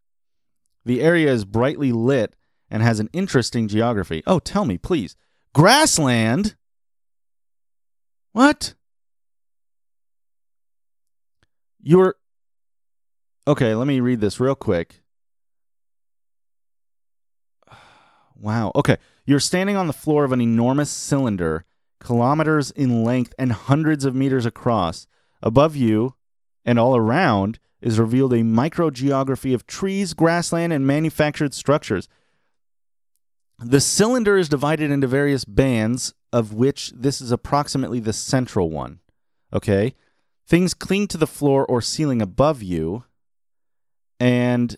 The area is brightly lit and has an interesting geography. Oh, tell me, please. Grassland? What? You're. Okay, let me read this real quick. Wow. Okay. You're standing on the floor of an enormous cylinder, kilometers in length and hundreds of meters across. Above you and all around is revealed a microgeography of trees, grassland, and manufactured structures. The cylinder is divided into various bands, of which this is approximately the central one. Okay? Things cling to the floor or ceiling above you, and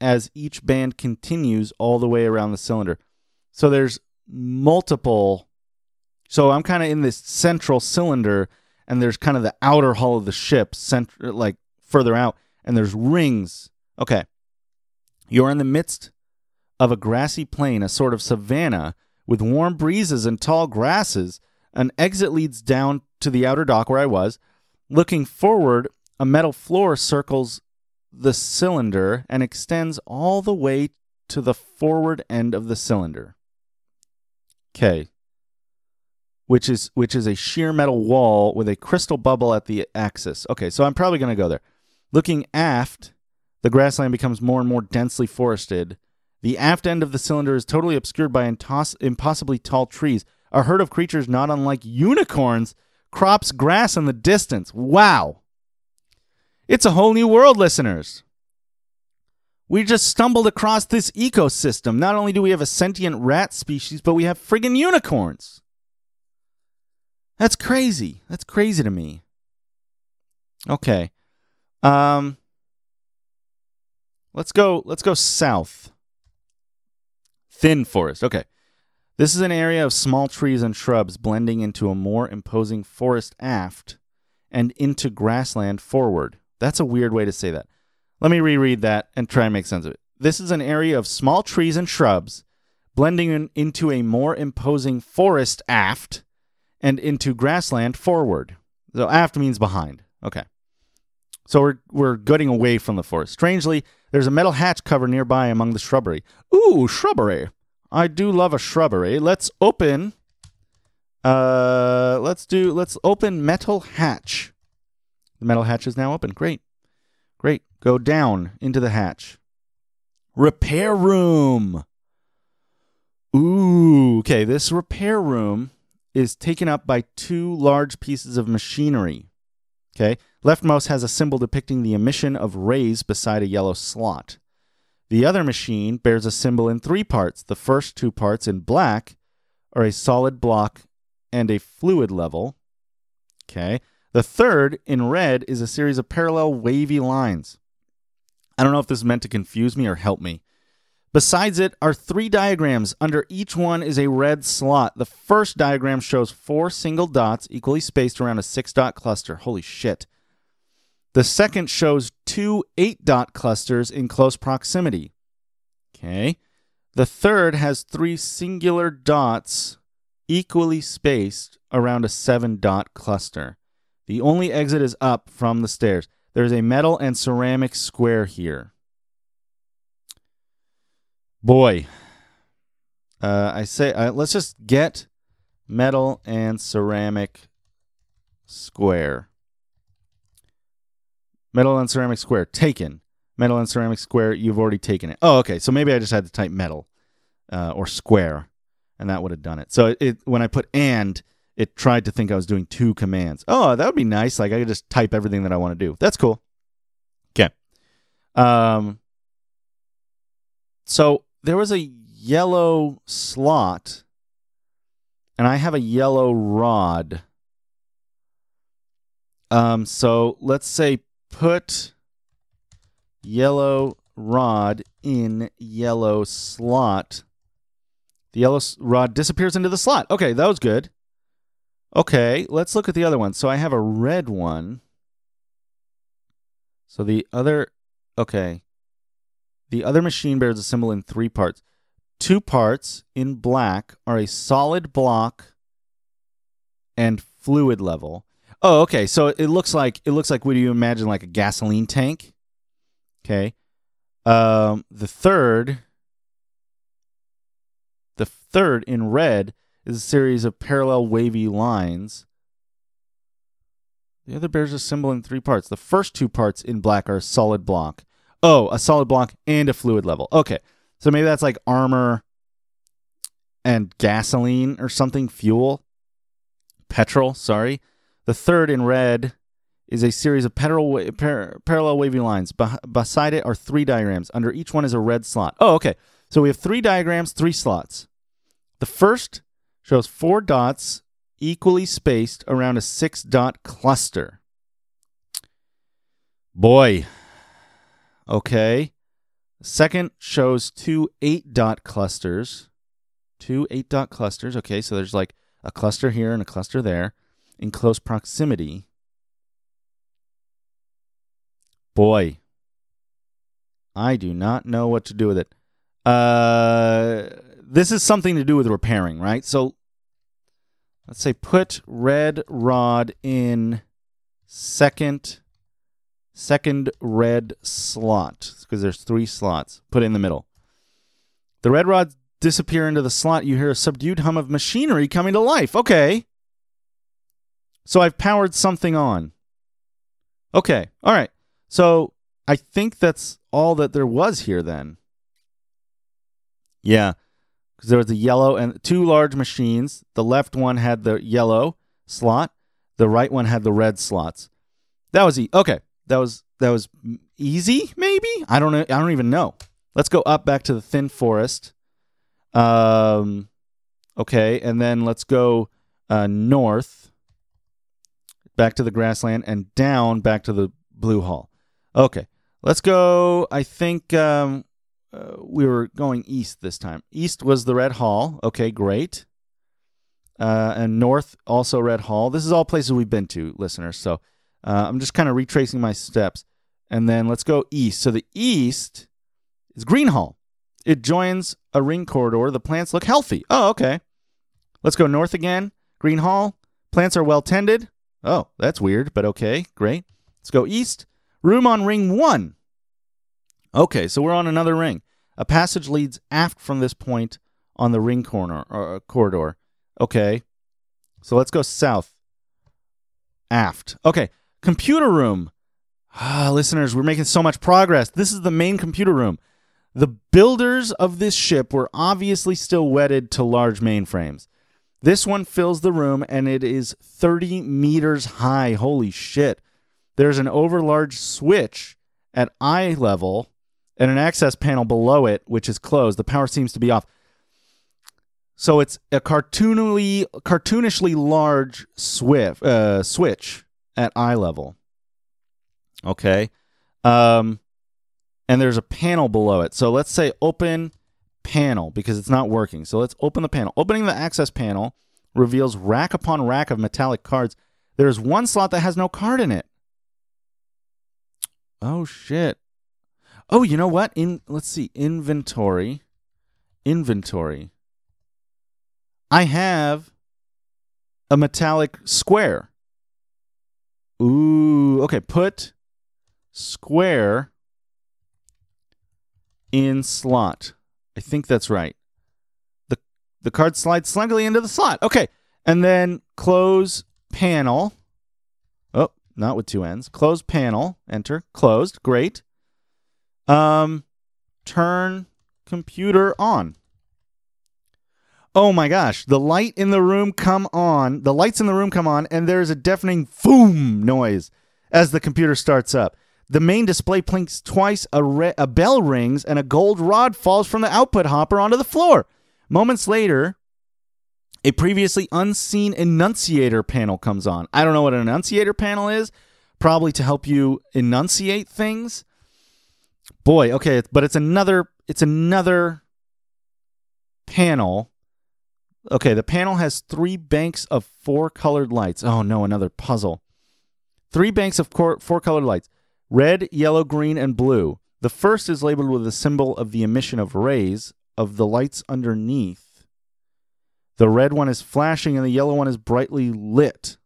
as each band continues all the way around the cylinder. So there's multiple. So I'm kind of in this central cylinder, and there's kind of the outer hull of the ship, cent- like further out, and there's rings. Okay. You're in the midst of a grassy plain, a sort of savanna with warm breezes and tall grasses. An exit leads down to the outer dock where I was. Looking forward, a metal floor circles the cylinder and extends all the way to the forward end of the cylinder. Okay. Which is which is a sheer metal wall with a crystal bubble at the axis. Okay, so I'm probably going to go there. Looking aft, the grassland becomes more and more densely forested. The aft end of the cylinder is totally obscured by impossibly tall trees. A herd of creatures not unlike unicorns crops grass in the distance. Wow. It's a whole new world, listeners. We just stumbled across this ecosystem. Not only do we have a sentient rat species, but we have friggin' unicorns. That's crazy. That's crazy to me. Okay. Um Let's go let's go south. Thin forest. Okay. This is an area of small trees and shrubs blending into a more imposing forest aft and into grassland forward. That's a weird way to say that. Let me reread that and try and make sense of it. This is an area of small trees and shrubs blending in, into a more imposing forest aft and into grassland forward. So aft means behind. Okay. So we're we're getting away from the forest. Strangely, there's a metal hatch cover nearby among the shrubbery. Ooh, shrubbery. I do love a shrubbery. Let's open uh let's do let's open metal hatch. The metal hatch is now open. Great. Great. Go down into the hatch. Repair room. Ooh, okay. This repair room is taken up by two large pieces of machinery. Okay. Leftmost has a symbol depicting the emission of rays beside a yellow slot. The other machine bears a symbol in three parts. The first two parts in black are a solid block and a fluid level. Okay. The third in red is a series of parallel wavy lines. I don't know if this is meant to confuse me or help me. Besides it are three diagrams. Under each one is a red slot. The first diagram shows four single dots equally spaced around a six dot cluster. Holy shit. The second shows two eight dot clusters in close proximity. Okay. The third has three singular dots equally spaced around a seven dot cluster. The only exit is up from the stairs. There's a metal and ceramic square here. Boy, uh, I say uh, let's just get metal and ceramic square. Metal and ceramic square taken. Metal and ceramic square. You've already taken it. Oh, okay. So maybe I just had to type metal uh, or square, and that would have done it. So it, it when I put and, it tried to think I was doing two commands. Oh, that would be nice. Like I could just type everything that I want to do. That's cool. Okay. Um. So there was a yellow slot, and I have a yellow rod. Um. So let's say put yellow rod in yellow slot. The yellow rod disappears into the slot. Okay, that was good. Okay, let's look at the other one. So I have a red one. So the other, okay. The other machine bears a symbol in three parts. Two parts in black are a solid block and fluid level. Oh, okay. So it looks like it looks like what do you imagine like a gasoline tank? Okay. Um, the third, the third in red is a series of parallel wavy lines. The other bears a symbol in three parts. The first two parts in black are a solid block. Oh, a solid block and a fluid level. Okay. So maybe that's like armor and gasoline or something, fuel, petrol, sorry. The third in red is a series of parallel, par- parallel wavy lines. Be- beside it are three diagrams. Under each one is a red slot. Oh, okay. So we have three diagrams, three slots. The first shows four dots equally spaced around a six dot cluster. Boy. Okay. Second shows two eight dot clusters. Two eight dot clusters. Okay, so there's like a cluster here and a cluster there in close proximity. Boy. I do not know what to do with it. Uh, this is something to do with repairing, right? So let's say put red rod in second second red slot because there's three slots. Put in the middle. The red rods disappear into the slot. You hear a subdued hum of machinery coming to life. Okay. So I've powered something on. Okay. All right. So I think that's all that there was here then. Yeah. Because there was a yellow and two large machines. The left one had the yellow slot. The right one had the red slots. That was e- okay. That was that was easy. Maybe I don't know. I don't even know. Let's go up back to the thin forest. Um, okay, and then let's go uh, north, back to the grassland, and down back to the blue hall. Okay, let's go. I think um, uh, we were going east this time. East was the red hall. Okay, great. Uh, and north also red hall. This is all places we've been to, listeners. So uh, I'm just kind of retracing my steps. And then let's go east. So the east is Green Hall. It joins a ring corridor. The plants look healthy. Oh, okay. Let's go north again. Green Hall. Plants are well tended. Oh, that's weird, but okay. Great. Let's go east. Room on ring one. Okay, so we're on another ring. A passage leads aft from this point on the ring corner or corridor. Okay. So let's go south. Aft. Okay. Computer room. Ah, listeners, we're making so much progress. This is the main computer room. The builders of this ship were obviously still wedded to large mainframes. This one fills the room and it is 30 meters high. Holy shit. There's an overlarge switch at eye level and an access panel below it, which is closed. The power seems to be off. So it's a cartoonily, cartoonishly large swift, uh, switch at eye level. Okay. Um, and there's a panel below it. So let's say open panel because it's not working. So let's open the panel. Opening the access panel reveals rack upon rack of metallic cards. There's one slot that has no card in it. Oh shit. Oh, you know what? In let's see, inventory. Inventory. I have a metallic square. Ooh, okay, put square in slot. I think that's right. The the card slides snugly into the slot. Okay. And then close panel. Oh, not with two ends. Close panel. Enter. Closed. Great. Um turn computer on. Oh my gosh, the light in the room come on. The lights in the room come on and there's a deafening boom noise as the computer starts up. The main display blinks twice, a, re- a bell rings, and a gold rod falls from the output hopper onto the floor. Moments later, a previously unseen enunciator panel comes on. I don't know what an enunciator panel is, probably to help you enunciate things. Boy, okay, but it's another it's another panel. Okay, the panel has three banks of four colored lights. Oh no, another puzzle. Three banks of cor- four colored lights red, yellow, green, and blue. The first is labeled with a symbol of the emission of rays of the lights underneath. The red one is flashing and the yellow one is brightly lit.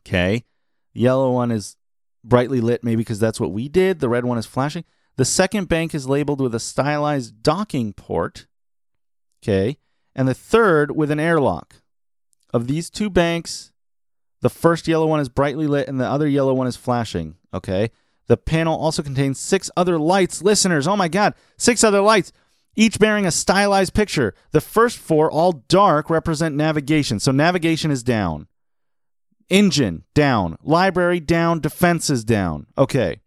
Okay. Yellow one is brightly lit, maybe because that's what we did. The red one is flashing. The second bank is labeled with a stylized docking port. Okay. And the third with an airlock. Of these two banks, the first yellow one is brightly lit and the other yellow one is flashing. Okay. The panel also contains six other lights. Listeners, oh my God, six other lights, each bearing a stylized picture. The first four, all dark, represent navigation. So navigation is down. Engine down. Library down. Defenses down. Okay.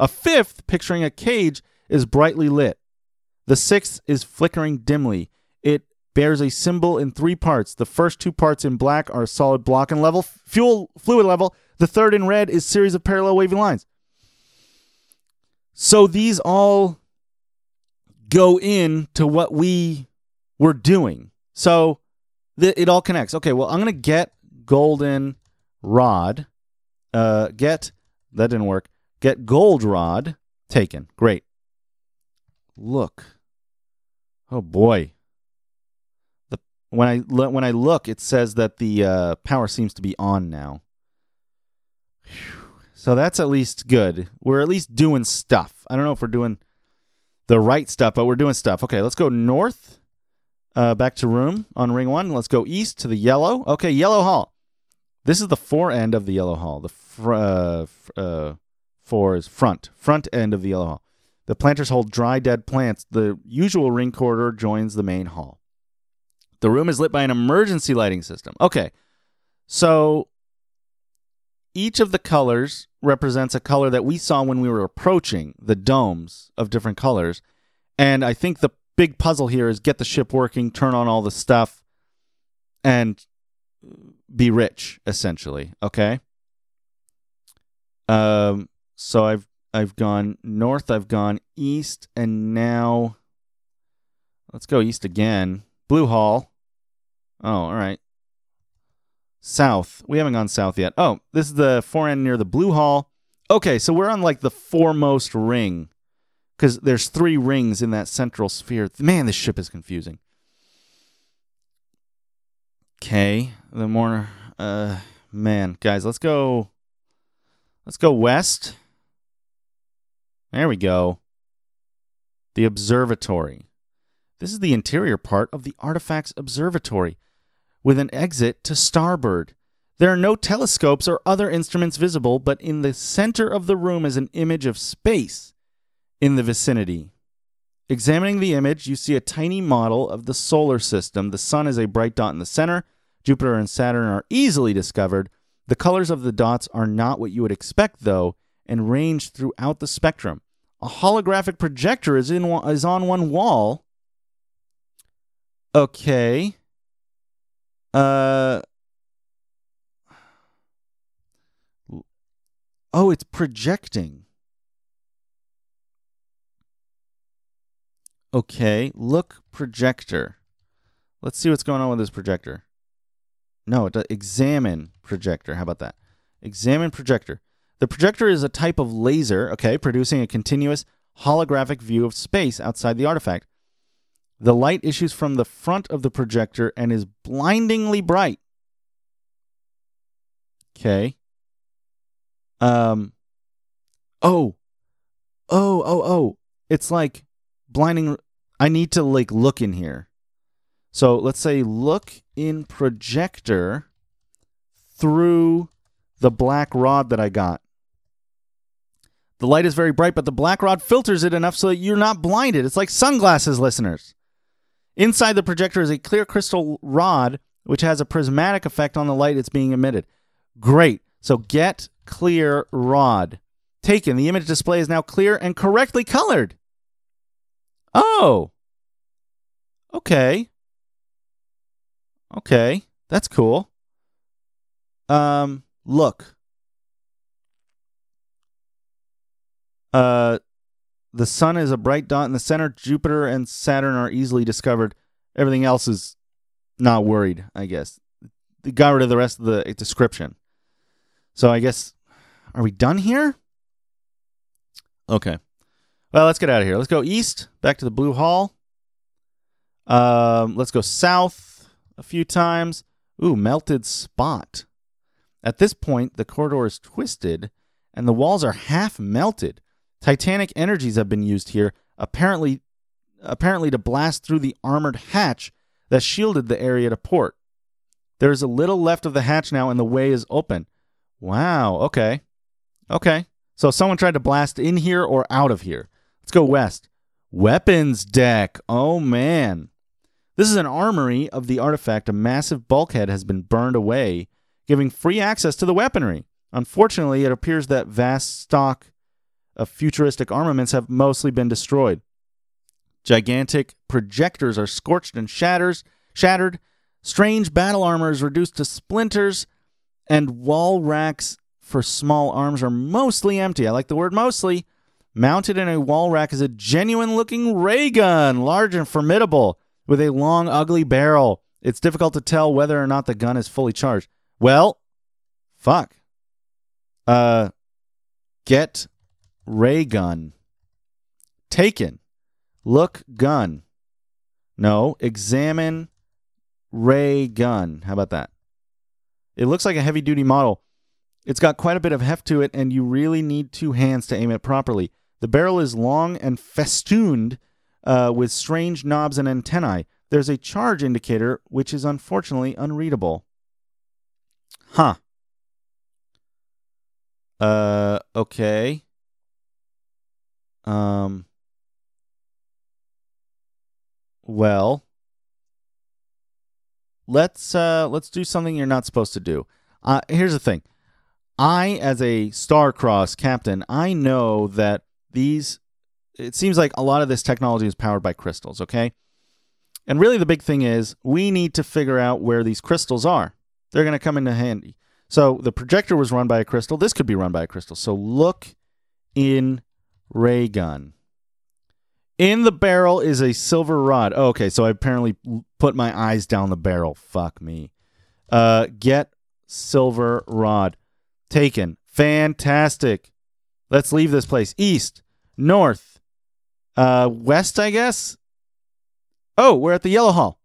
A fifth, picturing a cage, is brightly lit. The sixth is flickering dimly. Bears a symbol in three parts. The first two parts in black are solid block and level, fuel fluid level. The third in red is series of parallel waving lines. So these all go in to what we were doing. So th- it all connects. Okay, well, I'm going to get golden rod. Uh, get, that didn't work. Get gold rod taken. Great. Look, Oh boy. When I when I look, it says that the uh, power seems to be on now. So that's at least good. We're at least doing stuff. I don't know if we're doing the right stuff, but we're doing stuff. Okay, let's go north. Uh, back to room on ring one. Let's go east to the yellow. Okay, yellow hall. This is the fore end of the yellow hall. The fr- uh, f- uh, four is front, front end of the yellow hall. The planters hold dry, dead plants. The usual ring corridor joins the main hall. The room is lit by an emergency lighting system. Okay, so each of the colors represents a color that we saw when we were approaching the domes of different colors. And I think the big puzzle here is get the ship working, turn on all the stuff, and be rich, essentially. Okay. Um. So I've I've gone north, I've gone east, and now let's go east again. Blue Hall. Oh, all right. South. We haven't gone south yet. Oh, this is the forend near the Blue Hall. Okay, so we're on like the foremost ring because there's three rings in that central sphere. Man, this ship is confusing. Okay, the more uh man, guys, let's go let's go west. There we go. The observatory. This is the interior part of the Artifacts Observatory with an exit to starboard. There are no telescopes or other instruments visible, but in the center of the room is an image of space in the vicinity. Examining the image, you see a tiny model of the solar system. The sun is a bright dot in the center. Jupiter and Saturn are easily discovered. The colors of the dots are not what you would expect, though, and range throughout the spectrum. A holographic projector is in is on one wall. Okay. Uh Oh, it's projecting. Okay, look projector. Let's see what's going on with this projector. No, it does, examine projector. How about that? Examine projector. The projector is a type of laser, okay, producing a continuous holographic view of space outside the artifact. The light issues from the front of the projector and is blindingly bright. Okay. Um Oh. Oh, oh, oh. It's like blinding I need to like look in here. So let's say look in projector through the black rod that I got. The light is very bright, but the black rod filters it enough so that you're not blinded. It's like sunglasses, listeners. Inside the projector is a clear crystal rod which has a prismatic effect on the light it's being emitted. Great. So get clear rod. Taken. The image display is now clear and correctly colored. Oh. Okay. Okay. That's cool. Um look. Uh the sun is a bright dot in the center. Jupiter and Saturn are easily discovered. Everything else is not worried, I guess. They got rid of the rest of the description. So I guess are we done here? Okay. Well, let's get out of here. Let's go east, back to the Blue Hall. Um, let's go south a few times. Ooh, melted spot. At this point, the corridor is twisted and the walls are half melted. Titanic energies have been used here, apparently apparently to blast through the armored hatch that shielded the area to port. There is a little left of the hatch now and the way is open. Wow, okay. Okay. So someone tried to blast in here or out of here. Let's go west. Weapons deck. Oh man. This is an armory of the artifact. A massive bulkhead has been burned away, giving free access to the weaponry. Unfortunately, it appears that vast stock of futuristic armaments have mostly been destroyed. Gigantic projectors are scorched and shatters, shattered. Strange battle armor is reduced to splinters, and wall racks for small arms are mostly empty. I like the word mostly. Mounted in a wall rack is a genuine looking ray gun, large and formidable, with a long, ugly barrel. It's difficult to tell whether or not the gun is fully charged. Well, fuck. Uh, get ray gun. Taken. Look gun. No, examine ray gun. How about that? It looks like a heavy duty model. It's got quite a bit of heft to it, and you really need two hands to aim it properly. The barrel is long and festooned uh, with strange knobs and antennae. There's a charge indicator, which is unfortunately unreadable. Huh. Uh, okay. Um. Well, let's uh let's do something you're not supposed to do. Uh, here's the thing. I, as a Starcross captain, I know that these. It seems like a lot of this technology is powered by crystals. Okay. And really, the big thing is we need to figure out where these crystals are. They're going to come into handy. So the projector was run by a crystal. This could be run by a crystal. So look in ray gun. In the barrel is a silver rod. Oh, okay, so I apparently put my eyes down the barrel. Fuck me. Uh, get silver rod. Taken. Fantastic. Let's leave this place. East, north, uh, west, I guess. Oh, we're at the Yellow Hall.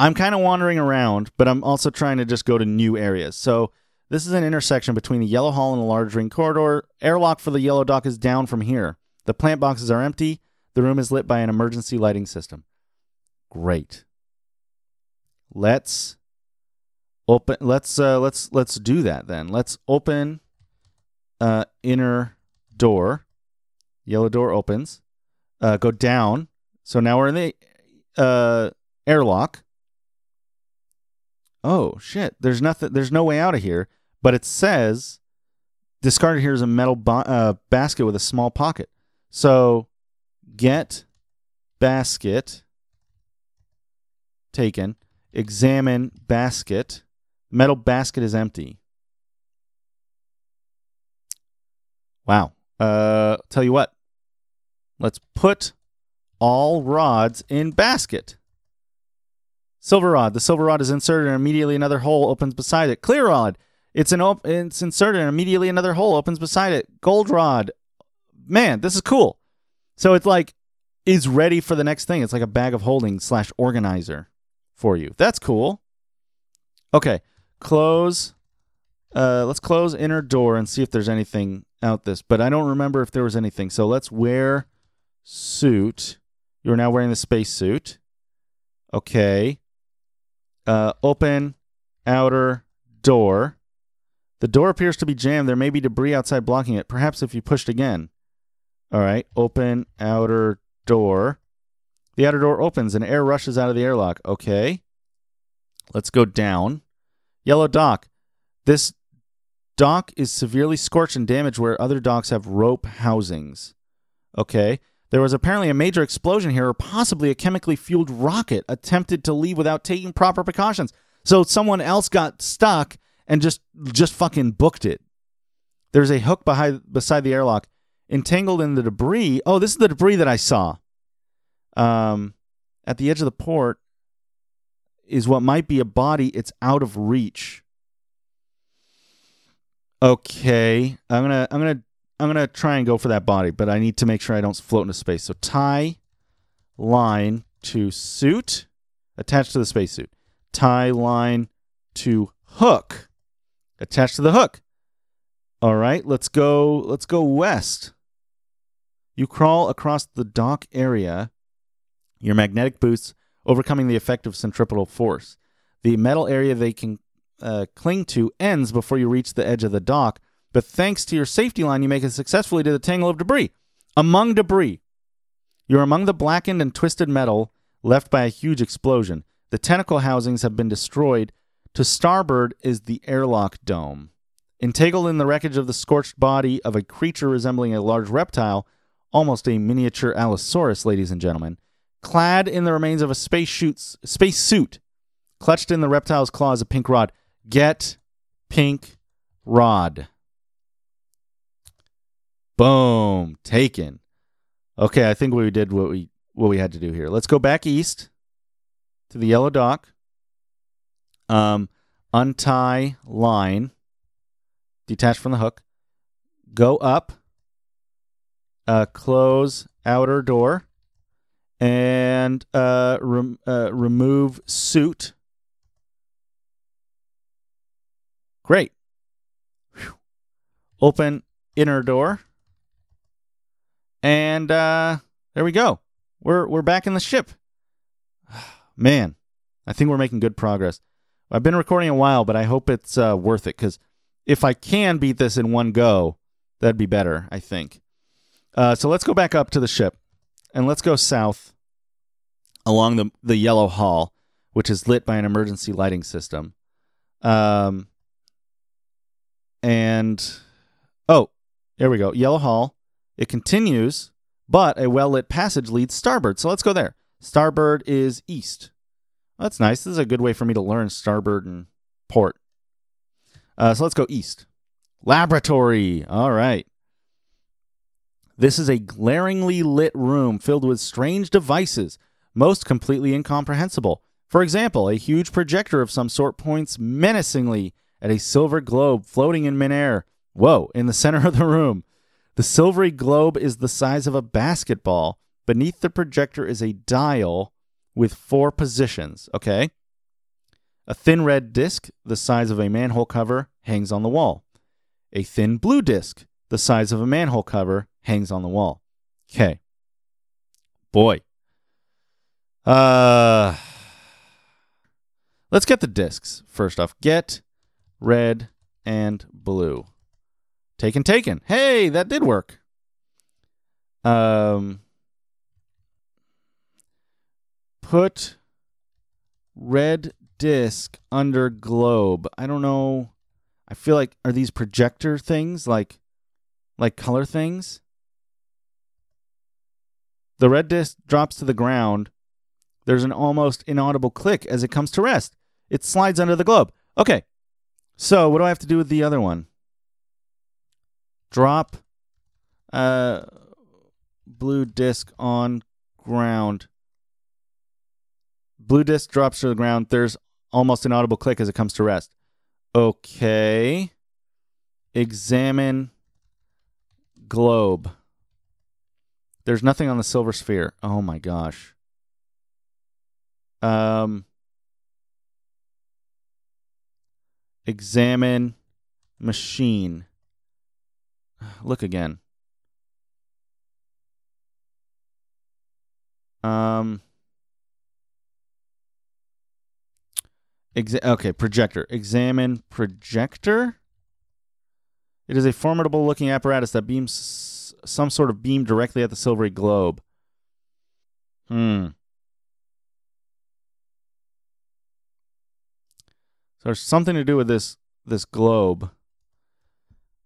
I'm kind of wandering around, but I'm also trying to just go to new areas. So this is an intersection between the Yellow Hall and the large ring corridor. Airlock for the Yellow Dock is down from here. The plant boxes are empty. The room is lit by an emergency lighting system. Great. Let's open let's uh let's let's do that then. Let's open uh inner door. Yellow door opens. Uh go down. So now we're in the uh airlock. Oh shit. There's nothing there's no way out of here, but it says discarded here is a metal bo- uh, basket with a small pocket. So get basket taken, examine basket. Metal basket is empty. Wow. Uh tell you what. Let's put all rods in basket. Silver rod. The silver rod is inserted and immediately another hole opens beside it. Clear rod. It's an op- it's inserted and immediately another hole opens beside it. Gold rod man, this is cool. So it's like is ready for the next thing. It's like a bag of holding slash organizer for you. That's cool. Okay, close. Uh, let's close inner door and see if there's anything out this. But I don't remember if there was anything. So let's wear suit. You're now wearing the space suit. Okay. Uh, open outer door. The door appears to be jammed. There may be debris outside blocking it. Perhaps if you pushed again. All right, open outer door. The outer door opens and air rushes out of the airlock. Okay. Let's go down. Yellow dock. This dock is severely scorched and damaged where other docks have rope housings. Okay. There was apparently a major explosion here, or possibly a chemically fueled rocket attempted to leave without taking proper precautions. So someone else got stuck and just just fucking booked it. There's a hook behind beside the airlock entangled in the debris. Oh, this is the debris that I saw. Um, at the edge of the port is what might be a body. It's out of reach. Okay, I'm gonna, I'm gonna, I'm gonna try and go for that body, but I need to make sure I don't float into space. So tie line to suit attached to the spacesuit. Tie line to hook attached to the hook. All right, let's go. Let's go west. You crawl across the dock area, your magnetic boots overcoming the effect of centripetal force. The metal area they can uh, cling to ends before you reach the edge of the dock, but thanks to your safety line, you make it successfully to the tangle of debris. Among debris, you're among the blackened and twisted metal left by a huge explosion. The tentacle housings have been destroyed. To starboard is the airlock dome. Entangled in the wreckage of the scorched body of a creature resembling a large reptile, almost a miniature Allosaurus, ladies and gentlemen, clad in the remains of a space, shoots, space suit, clutched in the reptile's claws a pink rod. Get pink rod. Boom, taken. Okay, I think we did what we what we had to do here. Let's go back east to the yellow dock. Um, untie line, detach from the hook. Go up uh, close outer door and uh, rem- uh, remove suit. Great. Whew. Open inner door. And uh, there we go. We're we're back in the ship. Man, I think we're making good progress. I've been recording a while, but I hope it's uh, worth it because if I can beat this in one go, that'd be better. I think. Uh, so let's go back up to the ship, and let's go south along the the yellow hall, which is lit by an emergency lighting system. Um, and oh, there we go. Yellow hall. It continues, but a well lit passage leads starboard. So let's go there. Starboard is east. That's nice. This is a good way for me to learn starboard and port. Uh, so let's go east. Laboratory. All right. This is a glaringly lit room filled with strange devices, most completely incomprehensible. For example, a huge projector of some sort points menacingly at a silver globe floating in midair. Whoa, in the center of the room. The silvery globe is the size of a basketball. Beneath the projector is a dial with four positions. Okay. A thin red disc, the size of a manhole cover, hangs on the wall. A thin blue disc, the size of a manhole cover, hangs on the wall. Okay. Boy. Uh Let's get the discs first off. Get red and blue. Taken taken. Hey, that did work. Um put red disc under globe. I don't know. I feel like are these projector things like like color things? The red disc drops to the ground. There's an almost inaudible click as it comes to rest. It slides under the globe. Okay. So, what do I have to do with the other one? Drop uh blue disc on ground. Blue disc drops to the ground. There's almost an audible click as it comes to rest. Okay. Examine globe. There's nothing on the silver sphere. Oh my gosh. Um examine machine. Look again. Um Exa- okay, projector. Examine projector. It is a formidable looking apparatus that beams some sort of beam directly at the silvery globe. Hmm. So there's something to do with this this globe.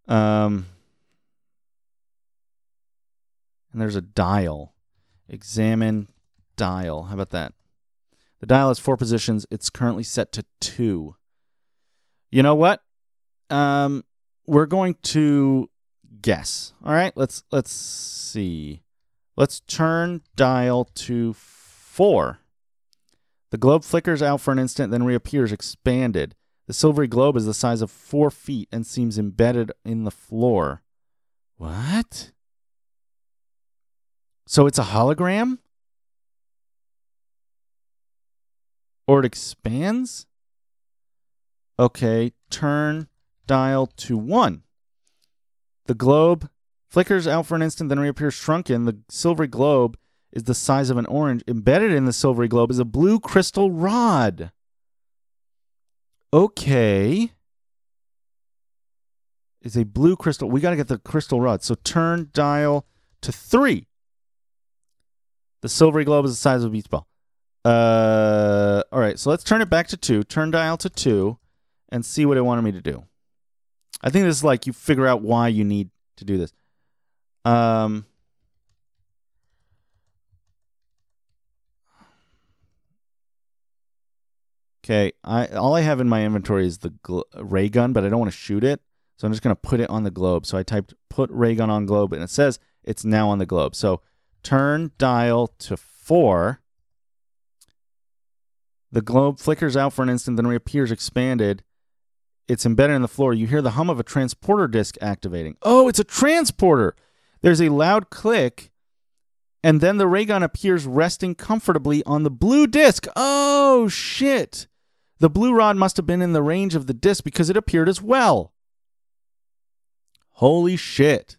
Um and there's a dial. Examine dial. How about that? The dial has four positions. It's currently set to two. You know what? Um, we're going to guess. All right, let's let's see. Let's turn dial to four. The globe flickers out for an instant, then reappears expanded. The silvery globe is the size of four feet and seems embedded in the floor. What? So it's a hologram? Or it expands? Okay, turn dial to one. The globe flickers out for an instant, then reappears shrunken. The silvery globe is the size of an orange. Embedded in the silvery globe is a blue crystal rod. Okay. Is a blue crystal. We got to get the crystal rod. So turn dial to three. The silvery globe is the size of a beach ball. Uh, all right. So let's turn it back to two. Turn dial to two, and see what it wanted me to do. I think this is like you figure out why you need to do this. Um. Okay, I all I have in my inventory is the gl- ray gun, but I don't want to shoot it, so I'm just gonna put it on the globe. So I typed "put ray gun on globe," and it says it's now on the globe. So turn dial to four. The globe flickers out for an instant, then reappears expanded. It's embedded in the floor. You hear the hum of a transporter disc activating. Oh, it's a transporter. There's a loud click and then the ray gun appears resting comfortably on the blue disc. Oh, shit. The blue rod must have been in the range of the disc because it appeared as well. Holy shit.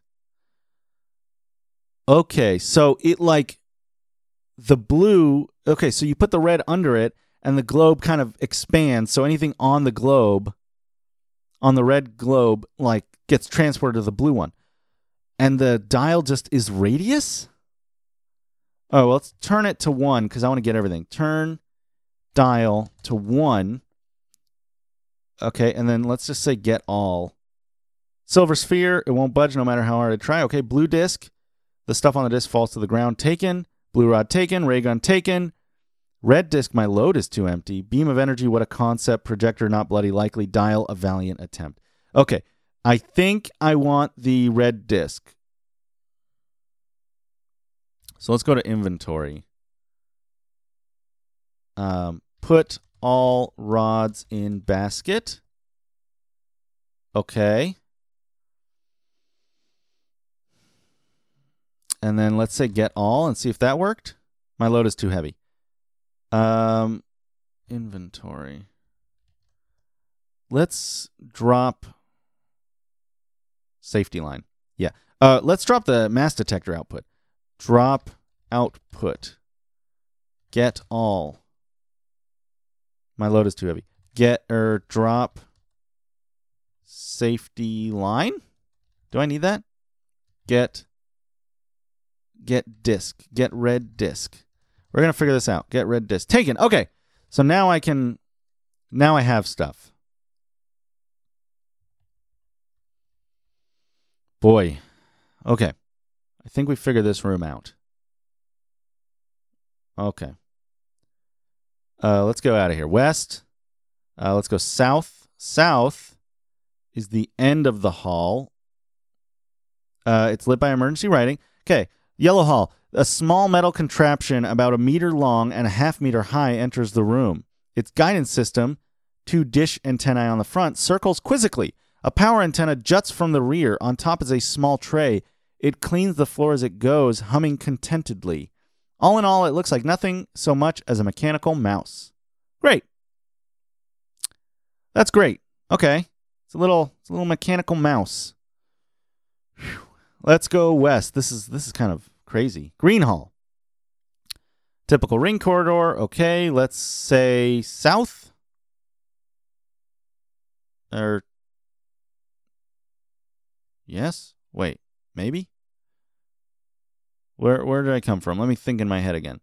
Okay, so it like the blue. Okay, so you put the red under it, and the globe kind of expands. So anything on the globe, on the red globe, like gets transported to the blue one. And the dial just is radius? Oh, well, let's turn it to one because I want to get everything. Turn dial to one. Okay, and then let's just say get all. Silver sphere, it won't budge no matter how hard I try. Okay, blue disc, the stuff on the disc falls to the ground. Taken. Blue rod taken. Ray gun taken. Red disc, my load is too empty. Beam of energy, what a concept. Projector, not bloody likely. Dial, a valiant attempt. Okay, I think I want the red disc. So let's go to inventory. Um, put all rods in basket. Okay. And then let's say get all and see if that worked. My load is too heavy. Um, inventory. Let's drop safety line. Yeah. Uh, let's drop the mass detector output. Drop output. Get all. My load is too heavy. Get or drop safety line. Do I need that? Get get disk. Get red disk. We're gonna figure this out. Get red disk. Taken. Okay. So now I can now I have stuff. Boy. Okay. I think we figured this room out. Okay. Uh, let's go out of here. West. Uh, let's go south. South is the end of the hall. Uh, it's lit by emergency lighting. Okay. Yellow hall. A small metal contraption about a meter long and a half meter high enters the room. Its guidance system, two dish antennae on the front, circles quizzically. A power antenna juts from the rear. On top is a small tray. It cleans the floor as it goes, humming contentedly. All in all, it looks like nothing so much as a mechanical mouse. Great. That's great. Okay. It's a little it's a little mechanical mouse. Whew. Let's go west. This is this is kind of crazy. Green Hall. Typical ring corridor. Okay, let's say south. Or Yes? Wait, maybe? Where where did I come from? Let me think in my head again.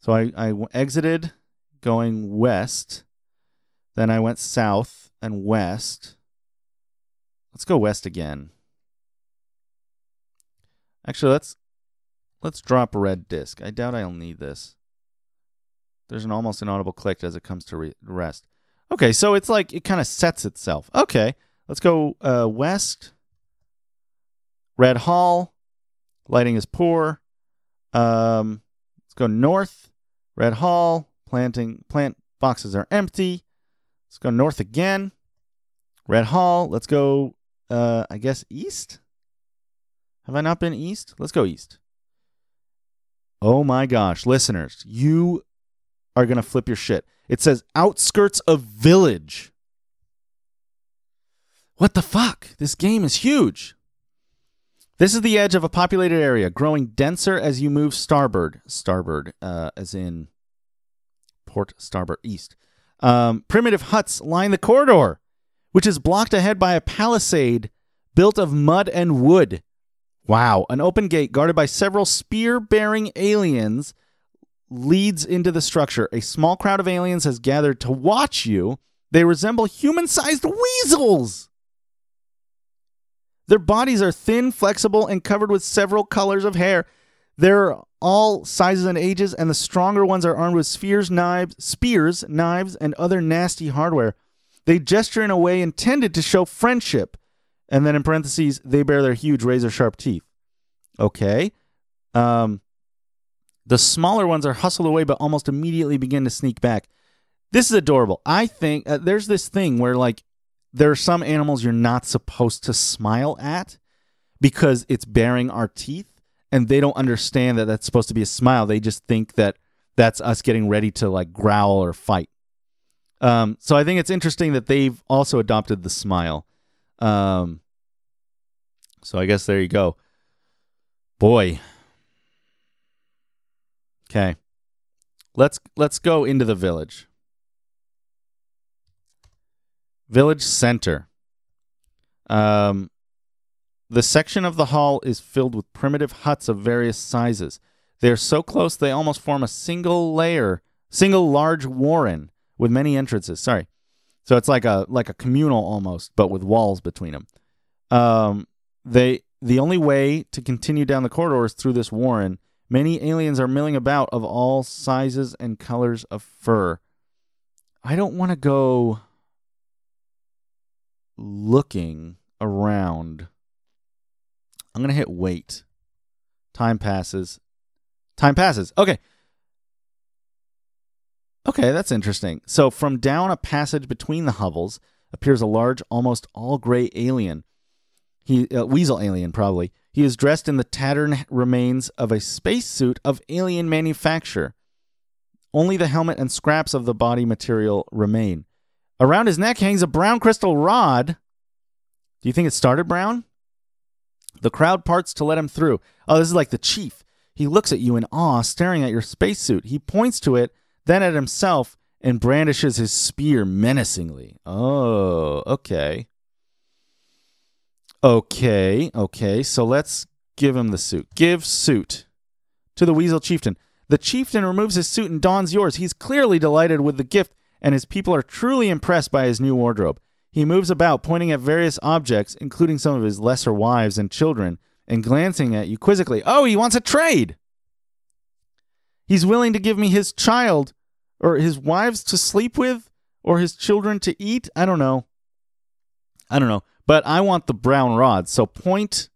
So I, I exited going west. Then I went south and west. Let's go west again. Actually, let's let's drop red disc. I doubt I'll need this. There's an almost inaudible click as it comes to re- rest. Okay, so it's like it kind of sets itself. Okay, let's go uh, west. Red Hall, lighting is poor. Um, let's go north. Red Hall, planting plant boxes are empty. Let's go north again. Red Hall. Let's go. Uh, I guess east. Have I not been east? Let's go east. Oh my gosh, listeners, you are gonna flip your shit. It says outskirts of village. What the fuck? This game is huge. This is the edge of a populated area, growing denser as you move starboard. Starboard, uh, as in port starboard east. Um, primitive huts line the corridor, which is blocked ahead by a palisade built of mud and wood. Wow. An open gate guarded by several spear bearing aliens leads into the structure. A small crowd of aliens has gathered to watch you. They resemble human sized weasels. Their bodies are thin, flexible, and covered with several colors of hair. They're all sizes and ages, and the stronger ones are armed with spears, knives, spears, knives, and other nasty hardware. They gesture in a way intended to show friendship. And then in parentheses, they bare their huge razor sharp teeth. Okay. Um, the smaller ones are hustled away, but almost immediately begin to sneak back. This is adorable. I think uh, there's this thing where, like, there are some animals you're not supposed to smile at because it's baring our teeth. and they don't understand that that's supposed to be a smile. They just think that that's us getting ready to like growl or fight. Um, so I think it's interesting that they've also adopted the smile. Um, so I guess there you go. Boy. Okay. Let's let's go into the village. Village center. Um, the section of the hall is filled with primitive huts of various sizes. They are so close they almost form a single layer, single large warren with many entrances. Sorry. So it's like a like a communal almost, but with walls between them. Um, they the only way to continue down the corridor is through this warren. Many aliens are milling about of all sizes and colors of fur. I don't want to go looking around. I'm going to hit wait. Time passes. Time passes. Okay. Okay, that's interesting. So, from down a passage between the hovels appears a large, almost all gray alien. He, uh, weasel alien, probably. He is dressed in the tattered remains of a spacesuit of alien manufacture. Only the helmet and scraps of the body material remain. Around his neck hangs a brown crystal rod. Do you think it started brown? The crowd parts to let him through. Oh, this is like the chief. He looks at you in awe, staring at your spacesuit. He points to it, then at himself, and brandishes his spear menacingly. Oh, okay. Okay, okay. So let's give him the suit. Give suit to the Weasel Chieftain. The chieftain removes his suit and dons yours. He's clearly delighted with the gift, and his people are truly impressed by his new wardrobe. He moves about, pointing at various objects, including some of his lesser wives and children, and glancing at you quizzically. Oh, he wants a trade! He's willing to give me his child, or his wives to sleep with, or his children to eat. I don't know. I don't know. But I want the brown rod. So point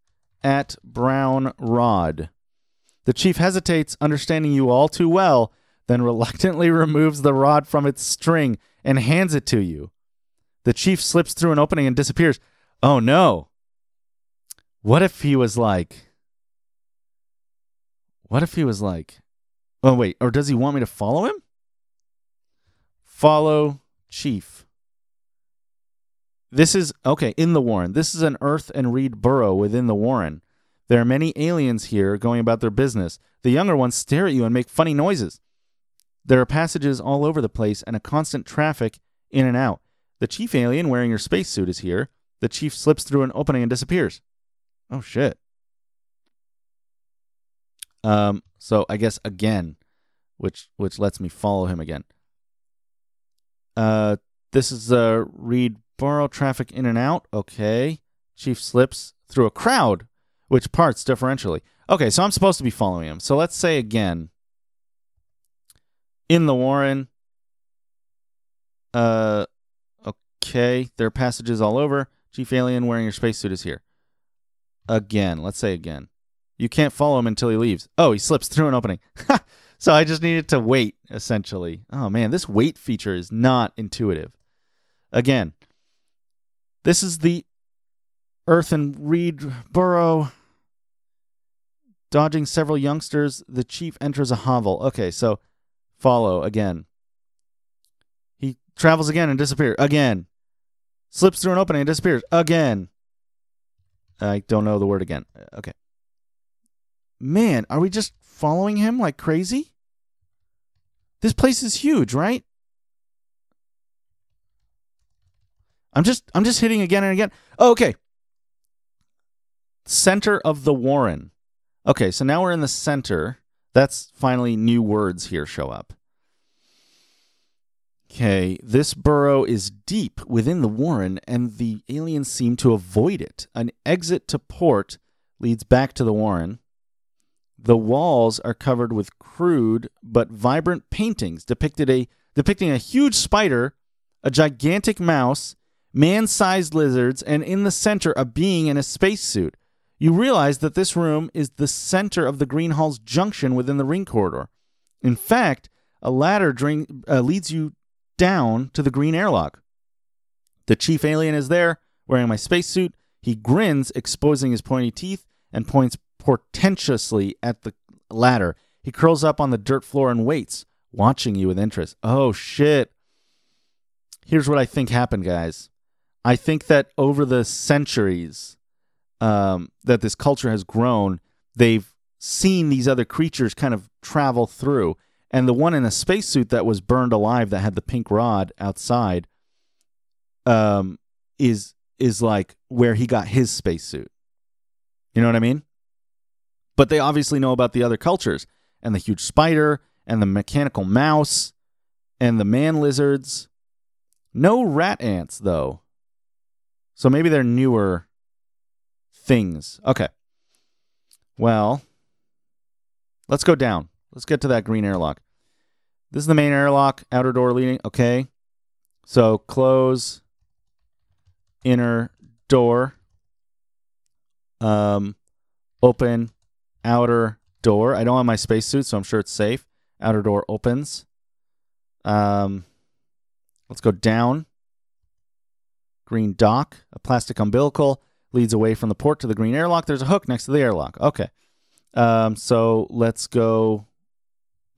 at brown rod. The chief hesitates, understanding you all too well, then reluctantly removes the rod from its string and hands it to you. The chief slips through an opening and disappears. Oh no. What if he was like. What if he was like. Oh, wait. Or does he want me to follow him? Follow chief. This is. Okay, in the Warren. This is an Earth and Reed burrow within the Warren. There are many aliens here going about their business. The younger ones stare at you and make funny noises. There are passages all over the place and a constant traffic in and out. The chief alien wearing your spacesuit is here. The chief slips through an opening and disappears. Oh shit. Um so I guess again, which which lets me follow him again. Uh this is uh read borrow traffic in and out. Okay. Chief slips through a crowd, which parts differentially. Okay, so I'm supposed to be following him. So let's say again in the Warren. Uh Okay, there are passages all over. Chief Alien wearing your spacesuit is here. Again, let's say again. You can't follow him until he leaves. Oh, he slips through an opening. so I just needed to wait, essentially. Oh man, this wait feature is not intuitive. Again, this is the Earth and Reed Burrow. Dodging several youngsters, the chief enters a hovel. Okay, so follow again. He travels again and disappears again slips through an opening and disappears again. I don't know the word again. Uh, okay. Man, are we just following him like crazy? This place is huge, right? I'm just I'm just hitting again and again. Oh, okay. Center of the Warren. Okay, so now we're in the center. That's finally new words here show up. Okay, this burrow is deep within the warren, and the aliens seem to avoid it. An exit to port leads back to the warren. The walls are covered with crude but vibrant paintings depicted a, depicting a huge spider, a gigantic mouse, man sized lizards, and in the center, a being in a spacesuit. You realize that this room is the center of the Green Hall's junction within the ring corridor. In fact, a ladder drain, uh, leads you down to the green airlock. The chief alien is there, wearing my spacesuit. He grins, exposing his pointy teeth, and points portentously at the ladder. He curls up on the dirt floor and waits, watching you with interest. Oh, shit. Here's what I think happened, guys. I think that over the centuries um, that this culture has grown, they've seen these other creatures kind of travel through. And the one in a spacesuit that was burned alive that had the pink rod outside um, is is like where he got his spacesuit. You know what I mean? But they obviously know about the other cultures and the huge spider and the mechanical mouse and the man lizards. No rat ants, though. So maybe they're newer things. Okay. Well, let's go down. Let's get to that green airlock. This is the main airlock, outer door leading. Okay. So close inner door. Um, open outer door. I don't have my spacesuit, so I'm sure it's safe. Outer door opens. Um, let's go down. Green dock, a plastic umbilical leads away from the port to the green airlock. There's a hook next to the airlock. Okay. Um, so let's go,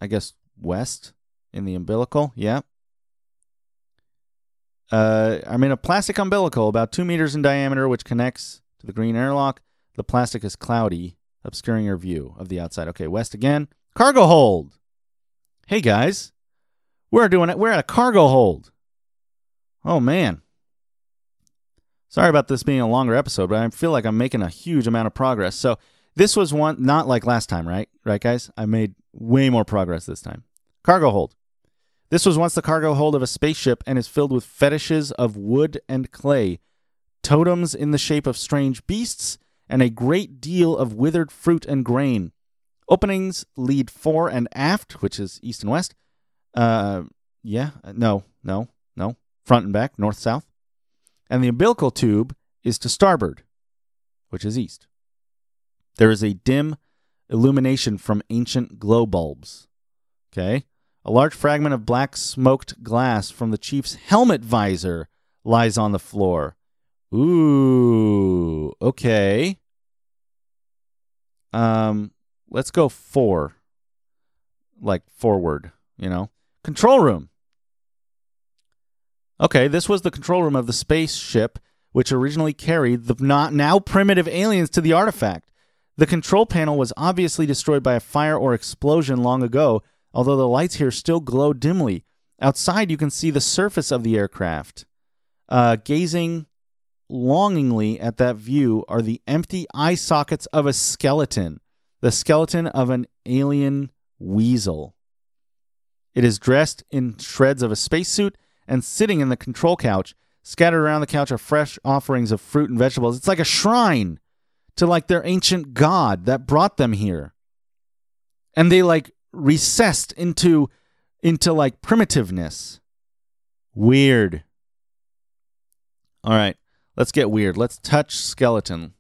I guess, west in the umbilical. Yeah. Uh, I'm in a plastic umbilical about two meters in diameter, which connects to the green airlock. The plastic is cloudy, obscuring your view of the outside. Okay, west again. Cargo hold. Hey guys, we're doing it. We're at a cargo hold. Oh man. Sorry about this being a longer episode, but I feel like I'm making a huge amount of progress. So this was one not like last time, right? Right, guys? I made way more progress this time. Cargo hold. This was once the cargo hold of a spaceship and is filled with fetishes of wood and clay, totems in the shape of strange beasts, and a great deal of withered fruit and grain. Openings lead fore and aft, which is east and west. Uh, yeah, no, no, no. Front and back, north, south. And the umbilical tube is to starboard, which is east. There is a dim illumination from ancient glow bulbs. Okay. A large fragment of black smoked glass from the chief's helmet visor lies on the floor. Ooh, okay. Um, let's go fore. Like forward, you know. Control room. Okay, this was the control room of the spaceship which originally carried the not now primitive aliens to the artifact. The control panel was obviously destroyed by a fire or explosion long ago, although the lights here still glow dimly. Outside, you can see the surface of the aircraft. Uh, gazing longingly at that view are the empty eye sockets of a skeleton, the skeleton of an alien weasel. It is dressed in shreds of a spacesuit and sitting in the control couch. Scattered around the couch are fresh offerings of fruit and vegetables. It's like a shrine to like their ancient god that brought them here. And they like recessed into into like primitiveness. Weird. All right, let's get weird. Let's touch skeleton.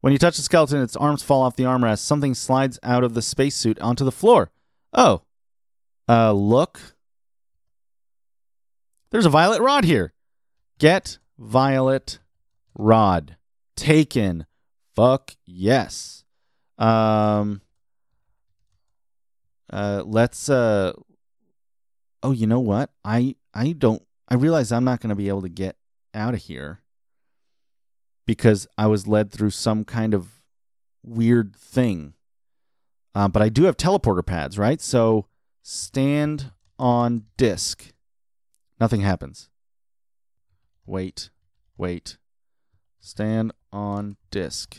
When you touch the skeleton, its arms fall off the armrest. Something slides out of the spacesuit onto the floor. Oh. Uh look. There's a violet rod here. Get violet rod. Taken. Fuck yes. Um uh let's uh Oh, you know what? I I don't I realize I'm not going to be able to get out of here because I was led through some kind of weird thing. Uh, but I do have teleporter pads, right? So stand on disk. Nothing happens. Wait, wait. Stand on disk.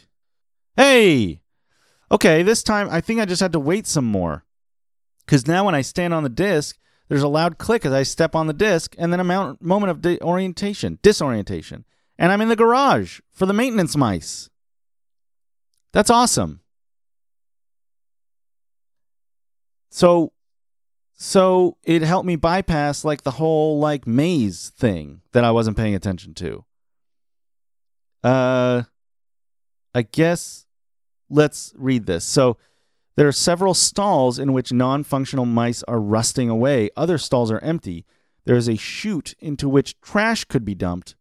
Hey! Okay, this time I think I just had to wait some more. Because now when I stand on the disk, there's a loud click as I step on the disk, and then a mount- moment of orientation, disorientation. And I'm in the garage for the maintenance mice. That's awesome. So so it helped me bypass like the whole like maze thing that I wasn't paying attention to. Uh I guess let's read this. So there are several stalls in which non-functional mice are rusting away. Other stalls are empty. There is a chute into which trash could be dumped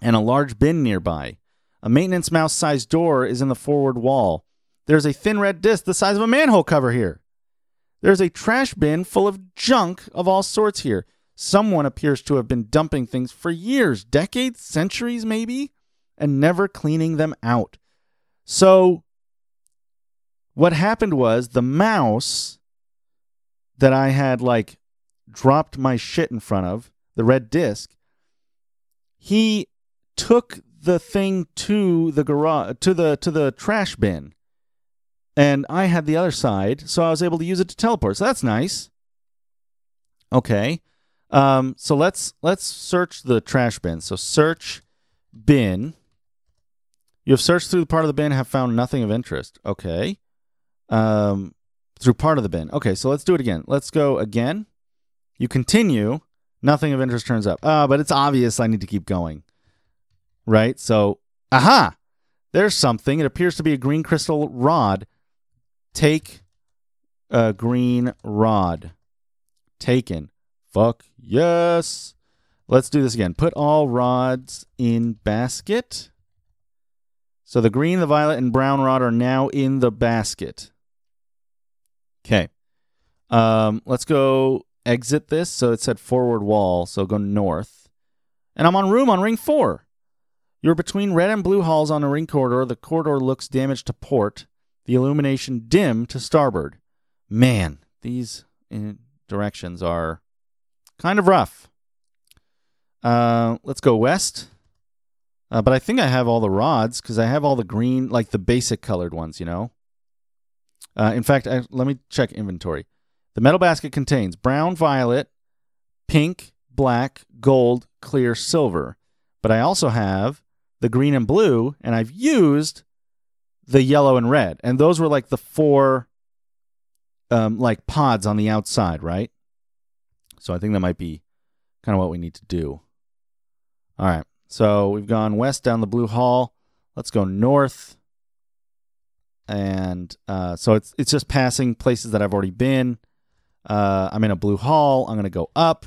and a large bin nearby. A maintenance mouse sized door is in the forward wall. There's a thin red disc the size of a manhole cover here. There's a trash bin full of junk of all sorts here. Someone appears to have been dumping things for years, decades, centuries maybe, and never cleaning them out. So, what happened was the mouse that I had like dropped my shit in front of, the red disc, he took the thing to the garage to the to the trash bin. And I had the other side, so I was able to use it to teleport. So that's nice. Okay. Um, so let's let's search the trash bin. So search bin. You have searched through the part of the bin, have found nothing of interest. Okay. Um, through part of the bin. Okay, so let's do it again. Let's go again. You continue. Nothing of interest turns up. Ah, but it's obvious I need to keep going. Right? So, aha! There's something. It appears to be a green crystal rod. Take a green rod. Taken. Fuck yes. Let's do this again. Put all rods in basket. So the green, the violet, and brown rod are now in the basket. Okay. Um, let's go exit this. So it said forward wall. So go north. And I'm on room on ring four. You're between red and blue halls on a ring corridor. The corridor looks damaged to port. The illumination dim to starboard. Man, these directions are kind of rough. Uh, let's go west. Uh, but I think I have all the rods because I have all the green, like the basic colored ones, you know? Uh, in fact, I, let me check inventory. The metal basket contains brown, violet, pink, black, gold, clear, silver. But I also have the green and blue, and I've used the yellow and red. And those were like the four um, like pods on the outside, right? So I think that might be kind of what we need to do. All right. So we've gone west down the blue hall. Let's go north. And uh, so it's it's just passing places that I've already been. Uh, I'm in a blue hall. I'm going to go up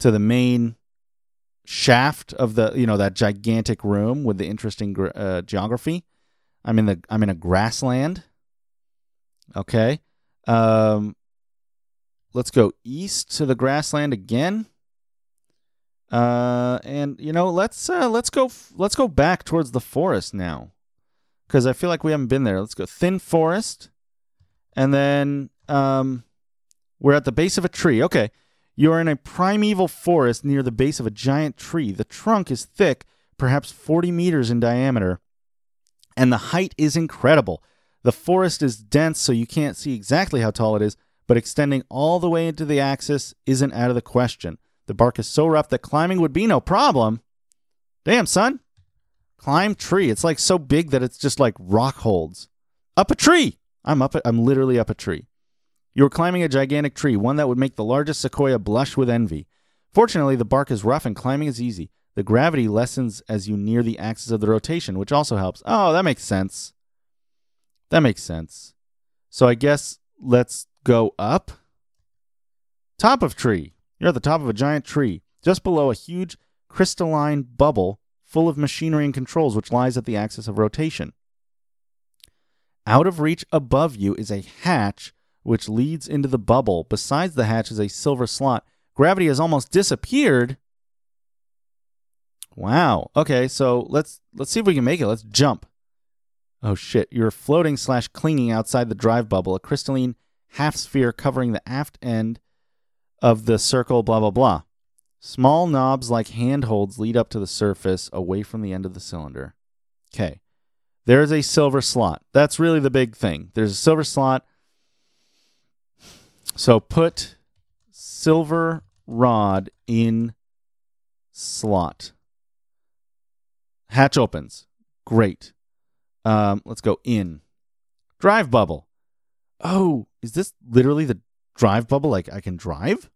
to the main shaft of the you know that gigantic room with the interesting uh, geography. I'm in the I'm in a grassland. Okay. Um, let's go east to the grassland again. Uh, and you know, let's uh, let's go let's go back towards the forest now, because I feel like we haven't been there. Let's go thin forest, and then um, we're at the base of a tree. Okay, you are in a primeval forest near the base of a giant tree. The trunk is thick, perhaps forty meters in diameter, and the height is incredible. The forest is dense, so you can't see exactly how tall it is, but extending all the way into the axis isn't out of the question. The bark is so rough that climbing would be no problem. Damn, son. Climb tree. It's like so big that it's just like rock holds. Up a tree. I'm up. A, I'm literally up a tree. You're climbing a gigantic tree, one that would make the largest sequoia blush with envy. Fortunately, the bark is rough and climbing is easy. The gravity lessens as you near the axis of the rotation, which also helps. Oh, that makes sense. That makes sense. So I guess let's go up. Top of tree. You're at the top of a giant tree, just below a huge crystalline bubble full of machinery and controls which lies at the axis of rotation. Out of reach above you is a hatch which leads into the bubble. Besides the hatch is a silver slot. Gravity has almost disappeared. Wow. Okay, so let's let's see if we can make it. Let's jump. Oh shit, you're floating slash clinging outside the drive bubble, a crystalline half sphere covering the aft end of the circle, blah, blah, blah. Small knobs like handholds lead up to the surface away from the end of the cylinder. Okay. There's a silver slot. That's really the big thing. There's a silver slot. So put silver rod in slot. Hatch opens. Great. Um, let's go in. Drive bubble. Oh, is this literally the drive bubble like I can drive?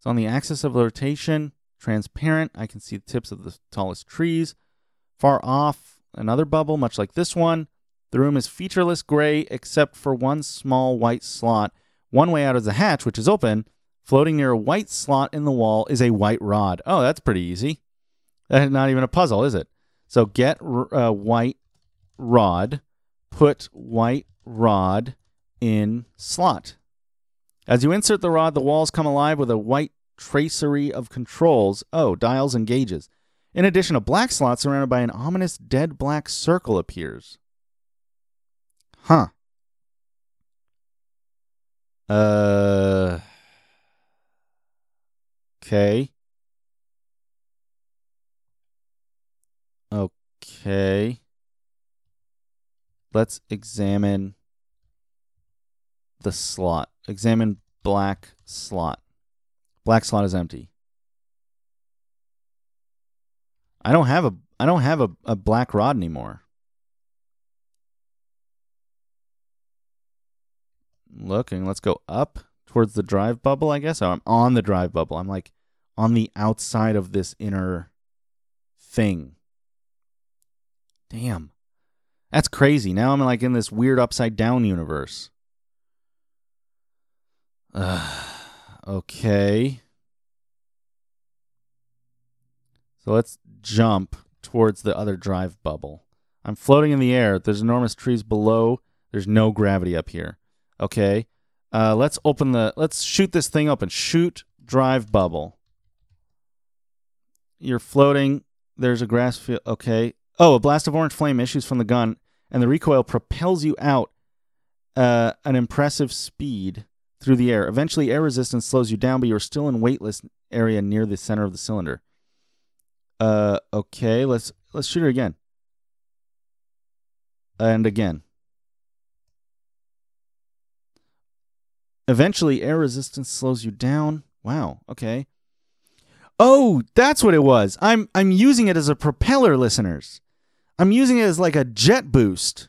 It's on the axis of rotation, transparent. I can see the tips of the tallest trees. Far off, another bubble, much like this one. The room is featureless gray except for one small white slot. One way out is a hatch, which is open. Floating near a white slot in the wall is a white rod. Oh, that's pretty easy. That's not even a puzzle, is it? So get r- uh, white rod, put white rod in slot. As you insert the rod, the walls come alive with a white tracery of controls. Oh, dials and gauges. In addition, a black slot surrounded by an ominous dead black circle appears. Huh. Uh. Okay. Okay. Let's examine the slot. Examine black slot. Black slot is empty. I don't have a I don't have a, a black rod anymore. Looking, let's go up towards the drive bubble, I guess. Oh, I'm on the drive bubble. I'm like on the outside of this inner thing. Damn. That's crazy. Now I'm like in this weird upside down universe. Okay. So let's jump towards the other drive bubble. I'm floating in the air. There's enormous trees below. There's no gravity up here. Okay. Uh, let's open the. Let's shoot this thing open. Shoot drive bubble. You're floating. There's a grass field. Okay. Oh, a blast of orange flame issues from the gun, and the recoil propels you out uh, an impressive speed through the air. Eventually, air resistance slows you down, but you're still in weightless area near the center of the cylinder. Uh, okay, let's let's shoot her again, and again. Eventually, air resistance slows you down. Wow. Okay. Oh, that's what it was. I'm I'm using it as a propeller, listeners. I'm using it as like a jet boost.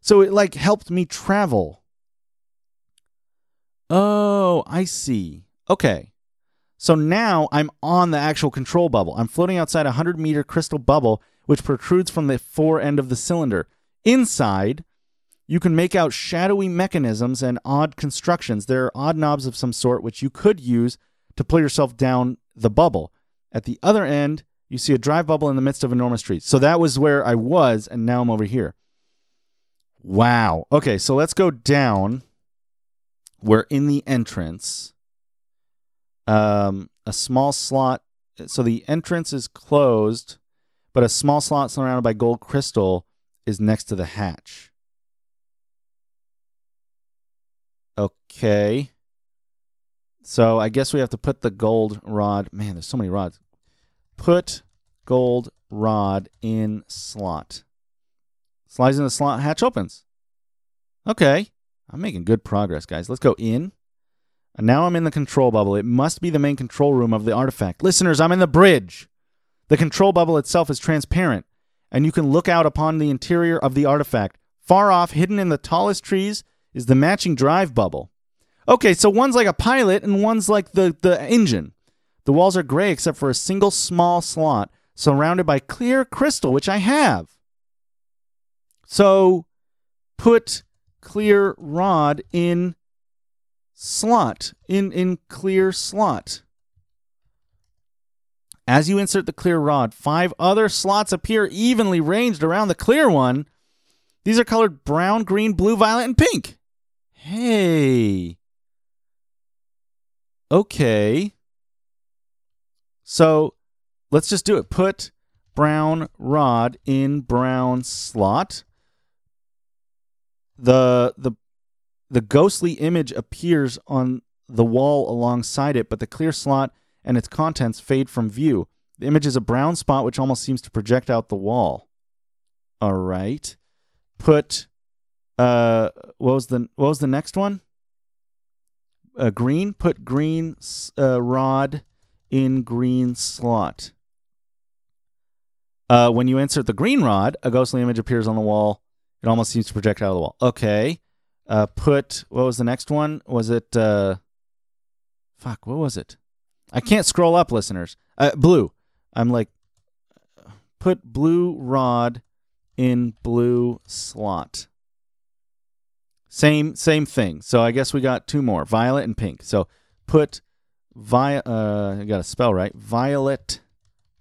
So it like helped me travel. Oh, I see. Okay. So now I'm on the actual control bubble. I'm floating outside a 100 meter crystal bubble, which protrudes from the fore end of the cylinder. Inside, you can make out shadowy mechanisms and odd constructions. There are odd knobs of some sort which you could use to pull yourself down the bubble. At the other end, you see a drive bubble in the midst of enormous trees. So that was where I was, and now I'm over here. Wow. Okay, so let's go down. We're in the entrance. Um, a small slot. So the entrance is closed, but a small slot surrounded by gold crystal is next to the hatch. Okay. So I guess we have to put the gold rod. Man, there's so many rods. Put gold rod in slot. Slides in the slot, hatch opens. Okay. I'm making good progress, guys. Let's go in. And now I'm in the control bubble. It must be the main control room of the artifact. Listeners, I'm in the bridge. The control bubble itself is transparent, and you can look out upon the interior of the artifact. Far off, hidden in the tallest trees, is the matching drive bubble. Okay, so one's like a pilot and one's like the, the engine. The walls are gray except for a single small slot surrounded by clear crystal, which I have. So put clear rod in slot, in, in clear slot. As you insert the clear rod, five other slots appear evenly ranged around the clear one. These are colored brown, green, blue, violet, and pink. Hey. Okay. So let's just do it. Put brown rod in brown slot. The the the ghostly image appears on the wall alongside it, but the clear slot and its contents fade from view. The image is a brown spot which almost seems to project out the wall. All right. Put uh what was the what was the next one? Uh, green. Put green uh, rod in green slot. Uh, when you insert the green rod, a ghostly image appears on the wall. It almost seems to project out of the wall. Okay. Uh, put what was the next one? Was it uh, fuck? What was it? I can't scroll up, listeners. Uh, blue. I'm like, put blue rod in blue slot. Same same thing. So I guess we got two more, violet and pink. So put vi uh I got to spell right. Violet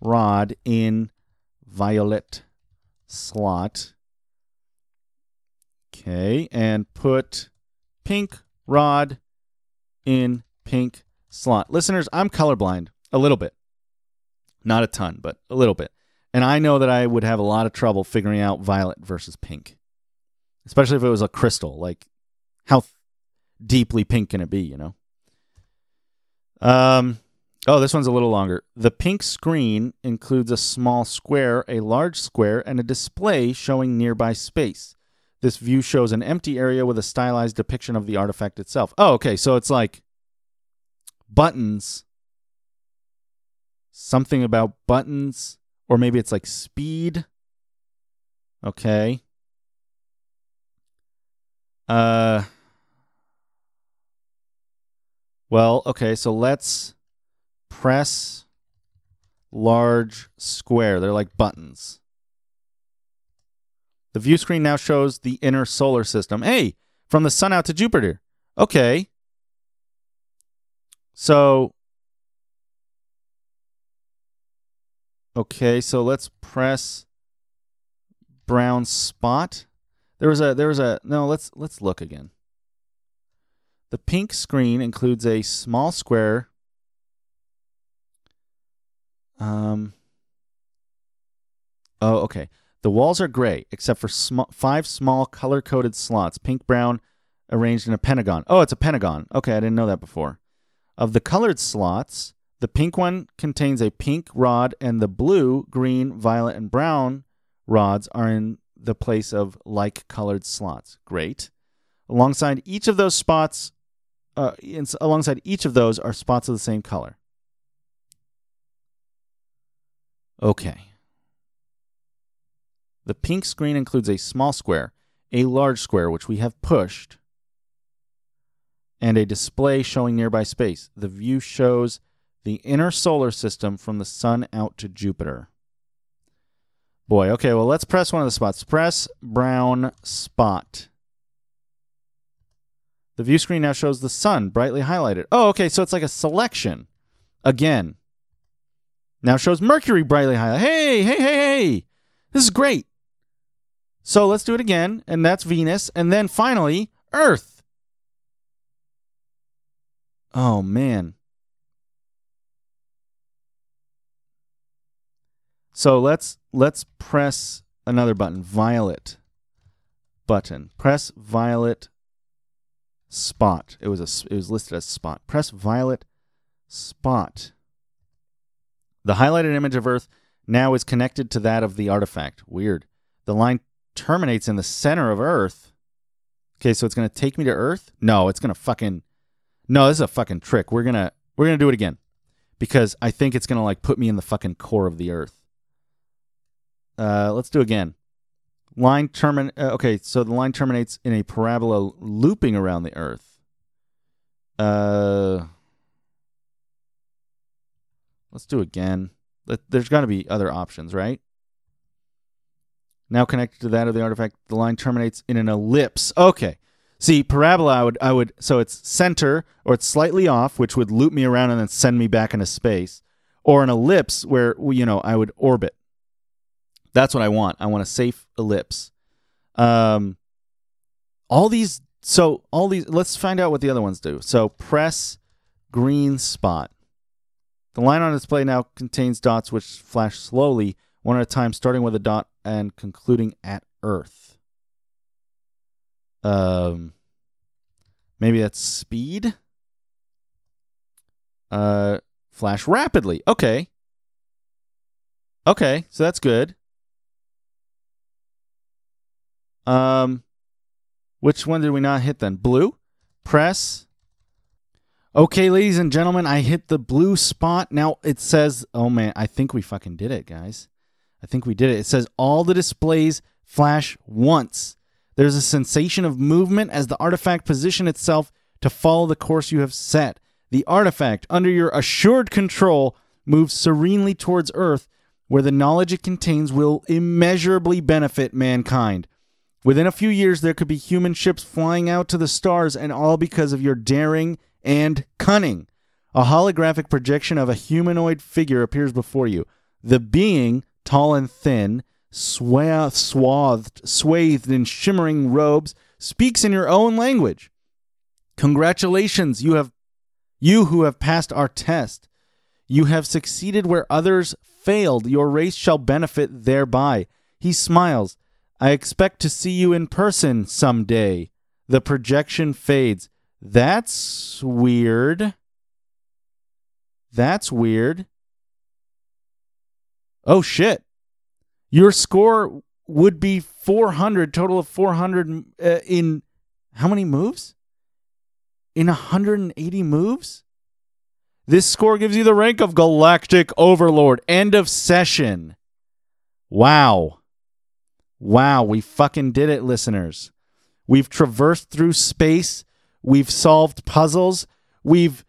rod in violet slot. Okay, and put pink rod in pink slot. Listeners, I'm colorblind a little bit. Not a ton, but a little bit. And I know that I would have a lot of trouble figuring out violet versus pink, especially if it was a crystal. Like, how th- deeply pink can it be, you know? Um, oh, this one's a little longer. The pink screen includes a small square, a large square, and a display showing nearby space. This view shows an empty area with a stylized depiction of the artifact itself. Oh, okay. So it's like buttons. Something about buttons. Or maybe it's like speed. Okay. Uh. Well, okay. So let's press large square. They're like buttons. The view screen now shows the inner solar system. Hey, from the sun out to Jupiter. Okay. So Okay, so let's press brown spot. There was a there was a no, let's let's look again. The pink screen includes a small square um Oh, okay. The walls are gray, except for sm- five small color coded slots, pink brown, arranged in a pentagon. Oh, it's a pentagon. Okay, I didn't know that before. Of the colored slots, the pink one contains a pink rod, and the blue, green, violet, and brown rods are in the place of like colored slots. Great. Alongside each of those spots, uh, alongside each of those are spots of the same color. Okay. The pink screen includes a small square, a large square, which we have pushed, and a display showing nearby space. The view shows the inner solar system from the sun out to Jupiter. Boy, okay, well, let's press one of the spots. Press brown spot. The view screen now shows the sun brightly highlighted. Oh, okay, so it's like a selection. Again. Now shows Mercury brightly highlighted. Hey, hey, hey, hey. This is great. So let's do it again, and that's Venus, and then finally Earth. Oh man. So let's let's press another button, violet button. Press violet spot. It was a it was listed as spot. Press violet spot. The highlighted image of Earth now is connected to that of the artifact. Weird. The line terminates in the center of Earth. Okay, so it's gonna take me to Earth? No, it's gonna fucking No, this is a fucking trick. We're gonna we're gonna do it again. Because I think it's gonna like put me in the fucking core of the Earth. Uh, let's do again. Line termin. Uh, okay, so the line terminates in a parabola looping around the Earth. Uh, let's do again. There's got to be other options, right? Now connected to that of the artifact, the line terminates in an ellipse. Okay. See, parabola, I would, I would, so it's center or it's slightly off, which would loop me around and then send me back into space, or an ellipse where you know I would orbit. That's what I want. I want a safe ellipse. Um, all these. So all these. Let's find out what the other ones do. So press green spot. The line on display now contains dots which flash slowly, one at a time, starting with a dot and concluding at Earth. Um, maybe that's speed. Uh, flash rapidly. Okay. Okay, so that's good. Um, which one did we not hit then? Blue? Press. Okay, ladies and gentlemen, I hit the blue spot. Now it says, oh man, I think we fucking did it, guys. I think we did it. It says all the displays flash once. There's a sensation of movement as the artifact position itself to follow the course you have set. The artifact, under your assured control, moves serenely towards Earth, where the knowledge it contains will immeasurably benefit mankind. Within a few years, there could be human ships flying out to the stars, and all because of your daring and cunning. A holographic projection of a humanoid figure appears before you. The being, tall and thin, swa- swathed, swathed in shimmering robes, speaks in your own language. Congratulations, you have you who have passed our test. You have succeeded where others failed. Your race shall benefit thereby. He smiles. I expect to see you in person someday. The projection fades. That's weird. That's weird. Oh shit. Your score would be 400, total of 400 uh, in how many moves? In 180 moves? This score gives you the rank of Galactic Overlord. End of session. Wow. Wow, we fucking did it, listeners. We've traversed through space. We've solved puzzles. We've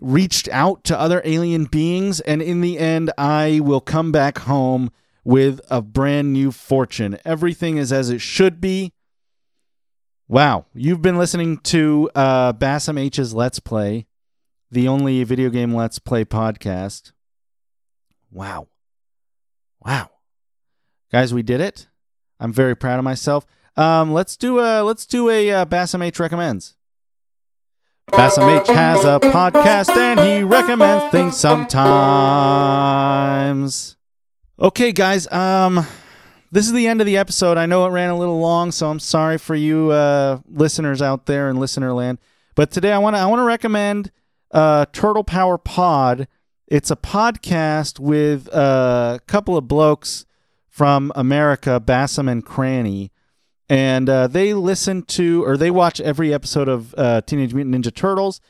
reached out to other alien beings. And in the end, I will come back home with a brand new fortune. Everything is as it should be. Wow. You've been listening to uh, Bassam H's Let's Play, the only video game Let's Play podcast. Wow. Wow. Guys, we did it. I'm very proud of myself. Um, let's do a let's do a uh, Bassam H recommends. Bassam H has a podcast and he recommends things sometimes. Okay, guys. Um, this is the end of the episode. I know it ran a little long, so I'm sorry for you uh, listeners out there in listener land. But today I want to I want to recommend uh, Turtle Power Pod. It's a podcast with a couple of blokes from America, Bassam and Cranny, and uh, they listen to or they watch every episode of uh, Teenage Mutant Ninja Turtles,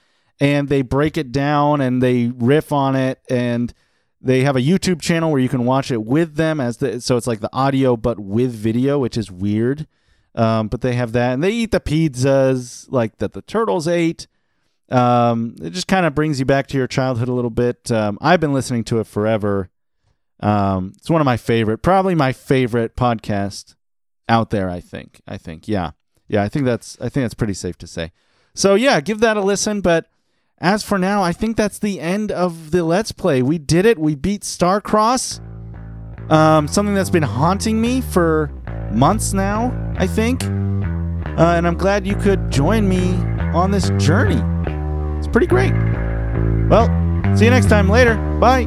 and they break it down and they riff on it and they have a YouTube channel where you can watch it with them as the so it's like the audio but with video, which is weird. Um, but they have that, and they eat the pizzas like that the turtles ate. Um, it just kind of brings you back to your childhood a little bit. Um, I've been listening to it forever. Um, it's one of my favorite, probably my favorite podcast out there. I think. I think. Yeah, yeah. I think that's. I think that's pretty safe to say. So yeah, give that a listen. But as for now, I think that's the end of the Let's Play. We did it. We beat Starcross. Um, something that's been haunting me for months now, I think. Uh, and I'm glad you could join me on this journey. It's pretty great. Well, see you next time later. Bye.